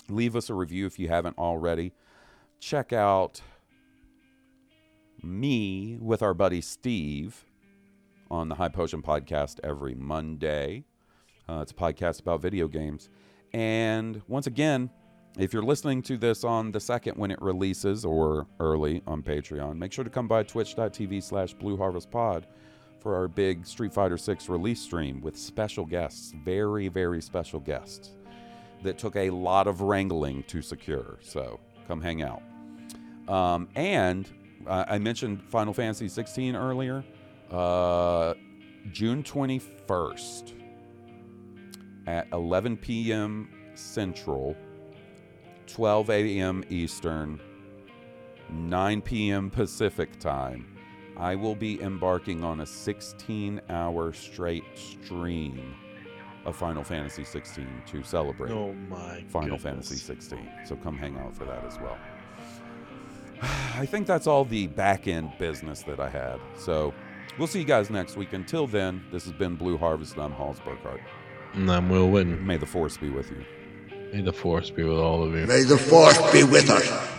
Leave us a review if you haven't already. Check out me with our buddy Steve on the High Potion podcast every Monday. Uh, it's a podcast about video games. And once again, if you're listening to this on the second when it releases or early on Patreon, make sure to come by twitch.tv slash Blue Harvest Pod for our big Street Fighter 6 release stream with special guests, very, very special guests that took a lot of wrangling to secure. So come hang out. Um, and uh, I mentioned Final Fantasy 16 earlier. Uh, June 21st at 11 p.m. Central, 12 a.m. Eastern, 9 p.m. Pacific time. I will be embarking on a 16 hour straight stream of Final Fantasy 16 to celebrate Oh my Final goodness. Fantasy 16. So come hang out for that as well. [SIGHS] I think that's all the back end business that I had. So we'll see you guys next week. Until then, this has been Blue Harvest. I'm Halls Burkhardt. And I'm Will Witten. May the force be with you. May the force be with all of you. May the force be with us.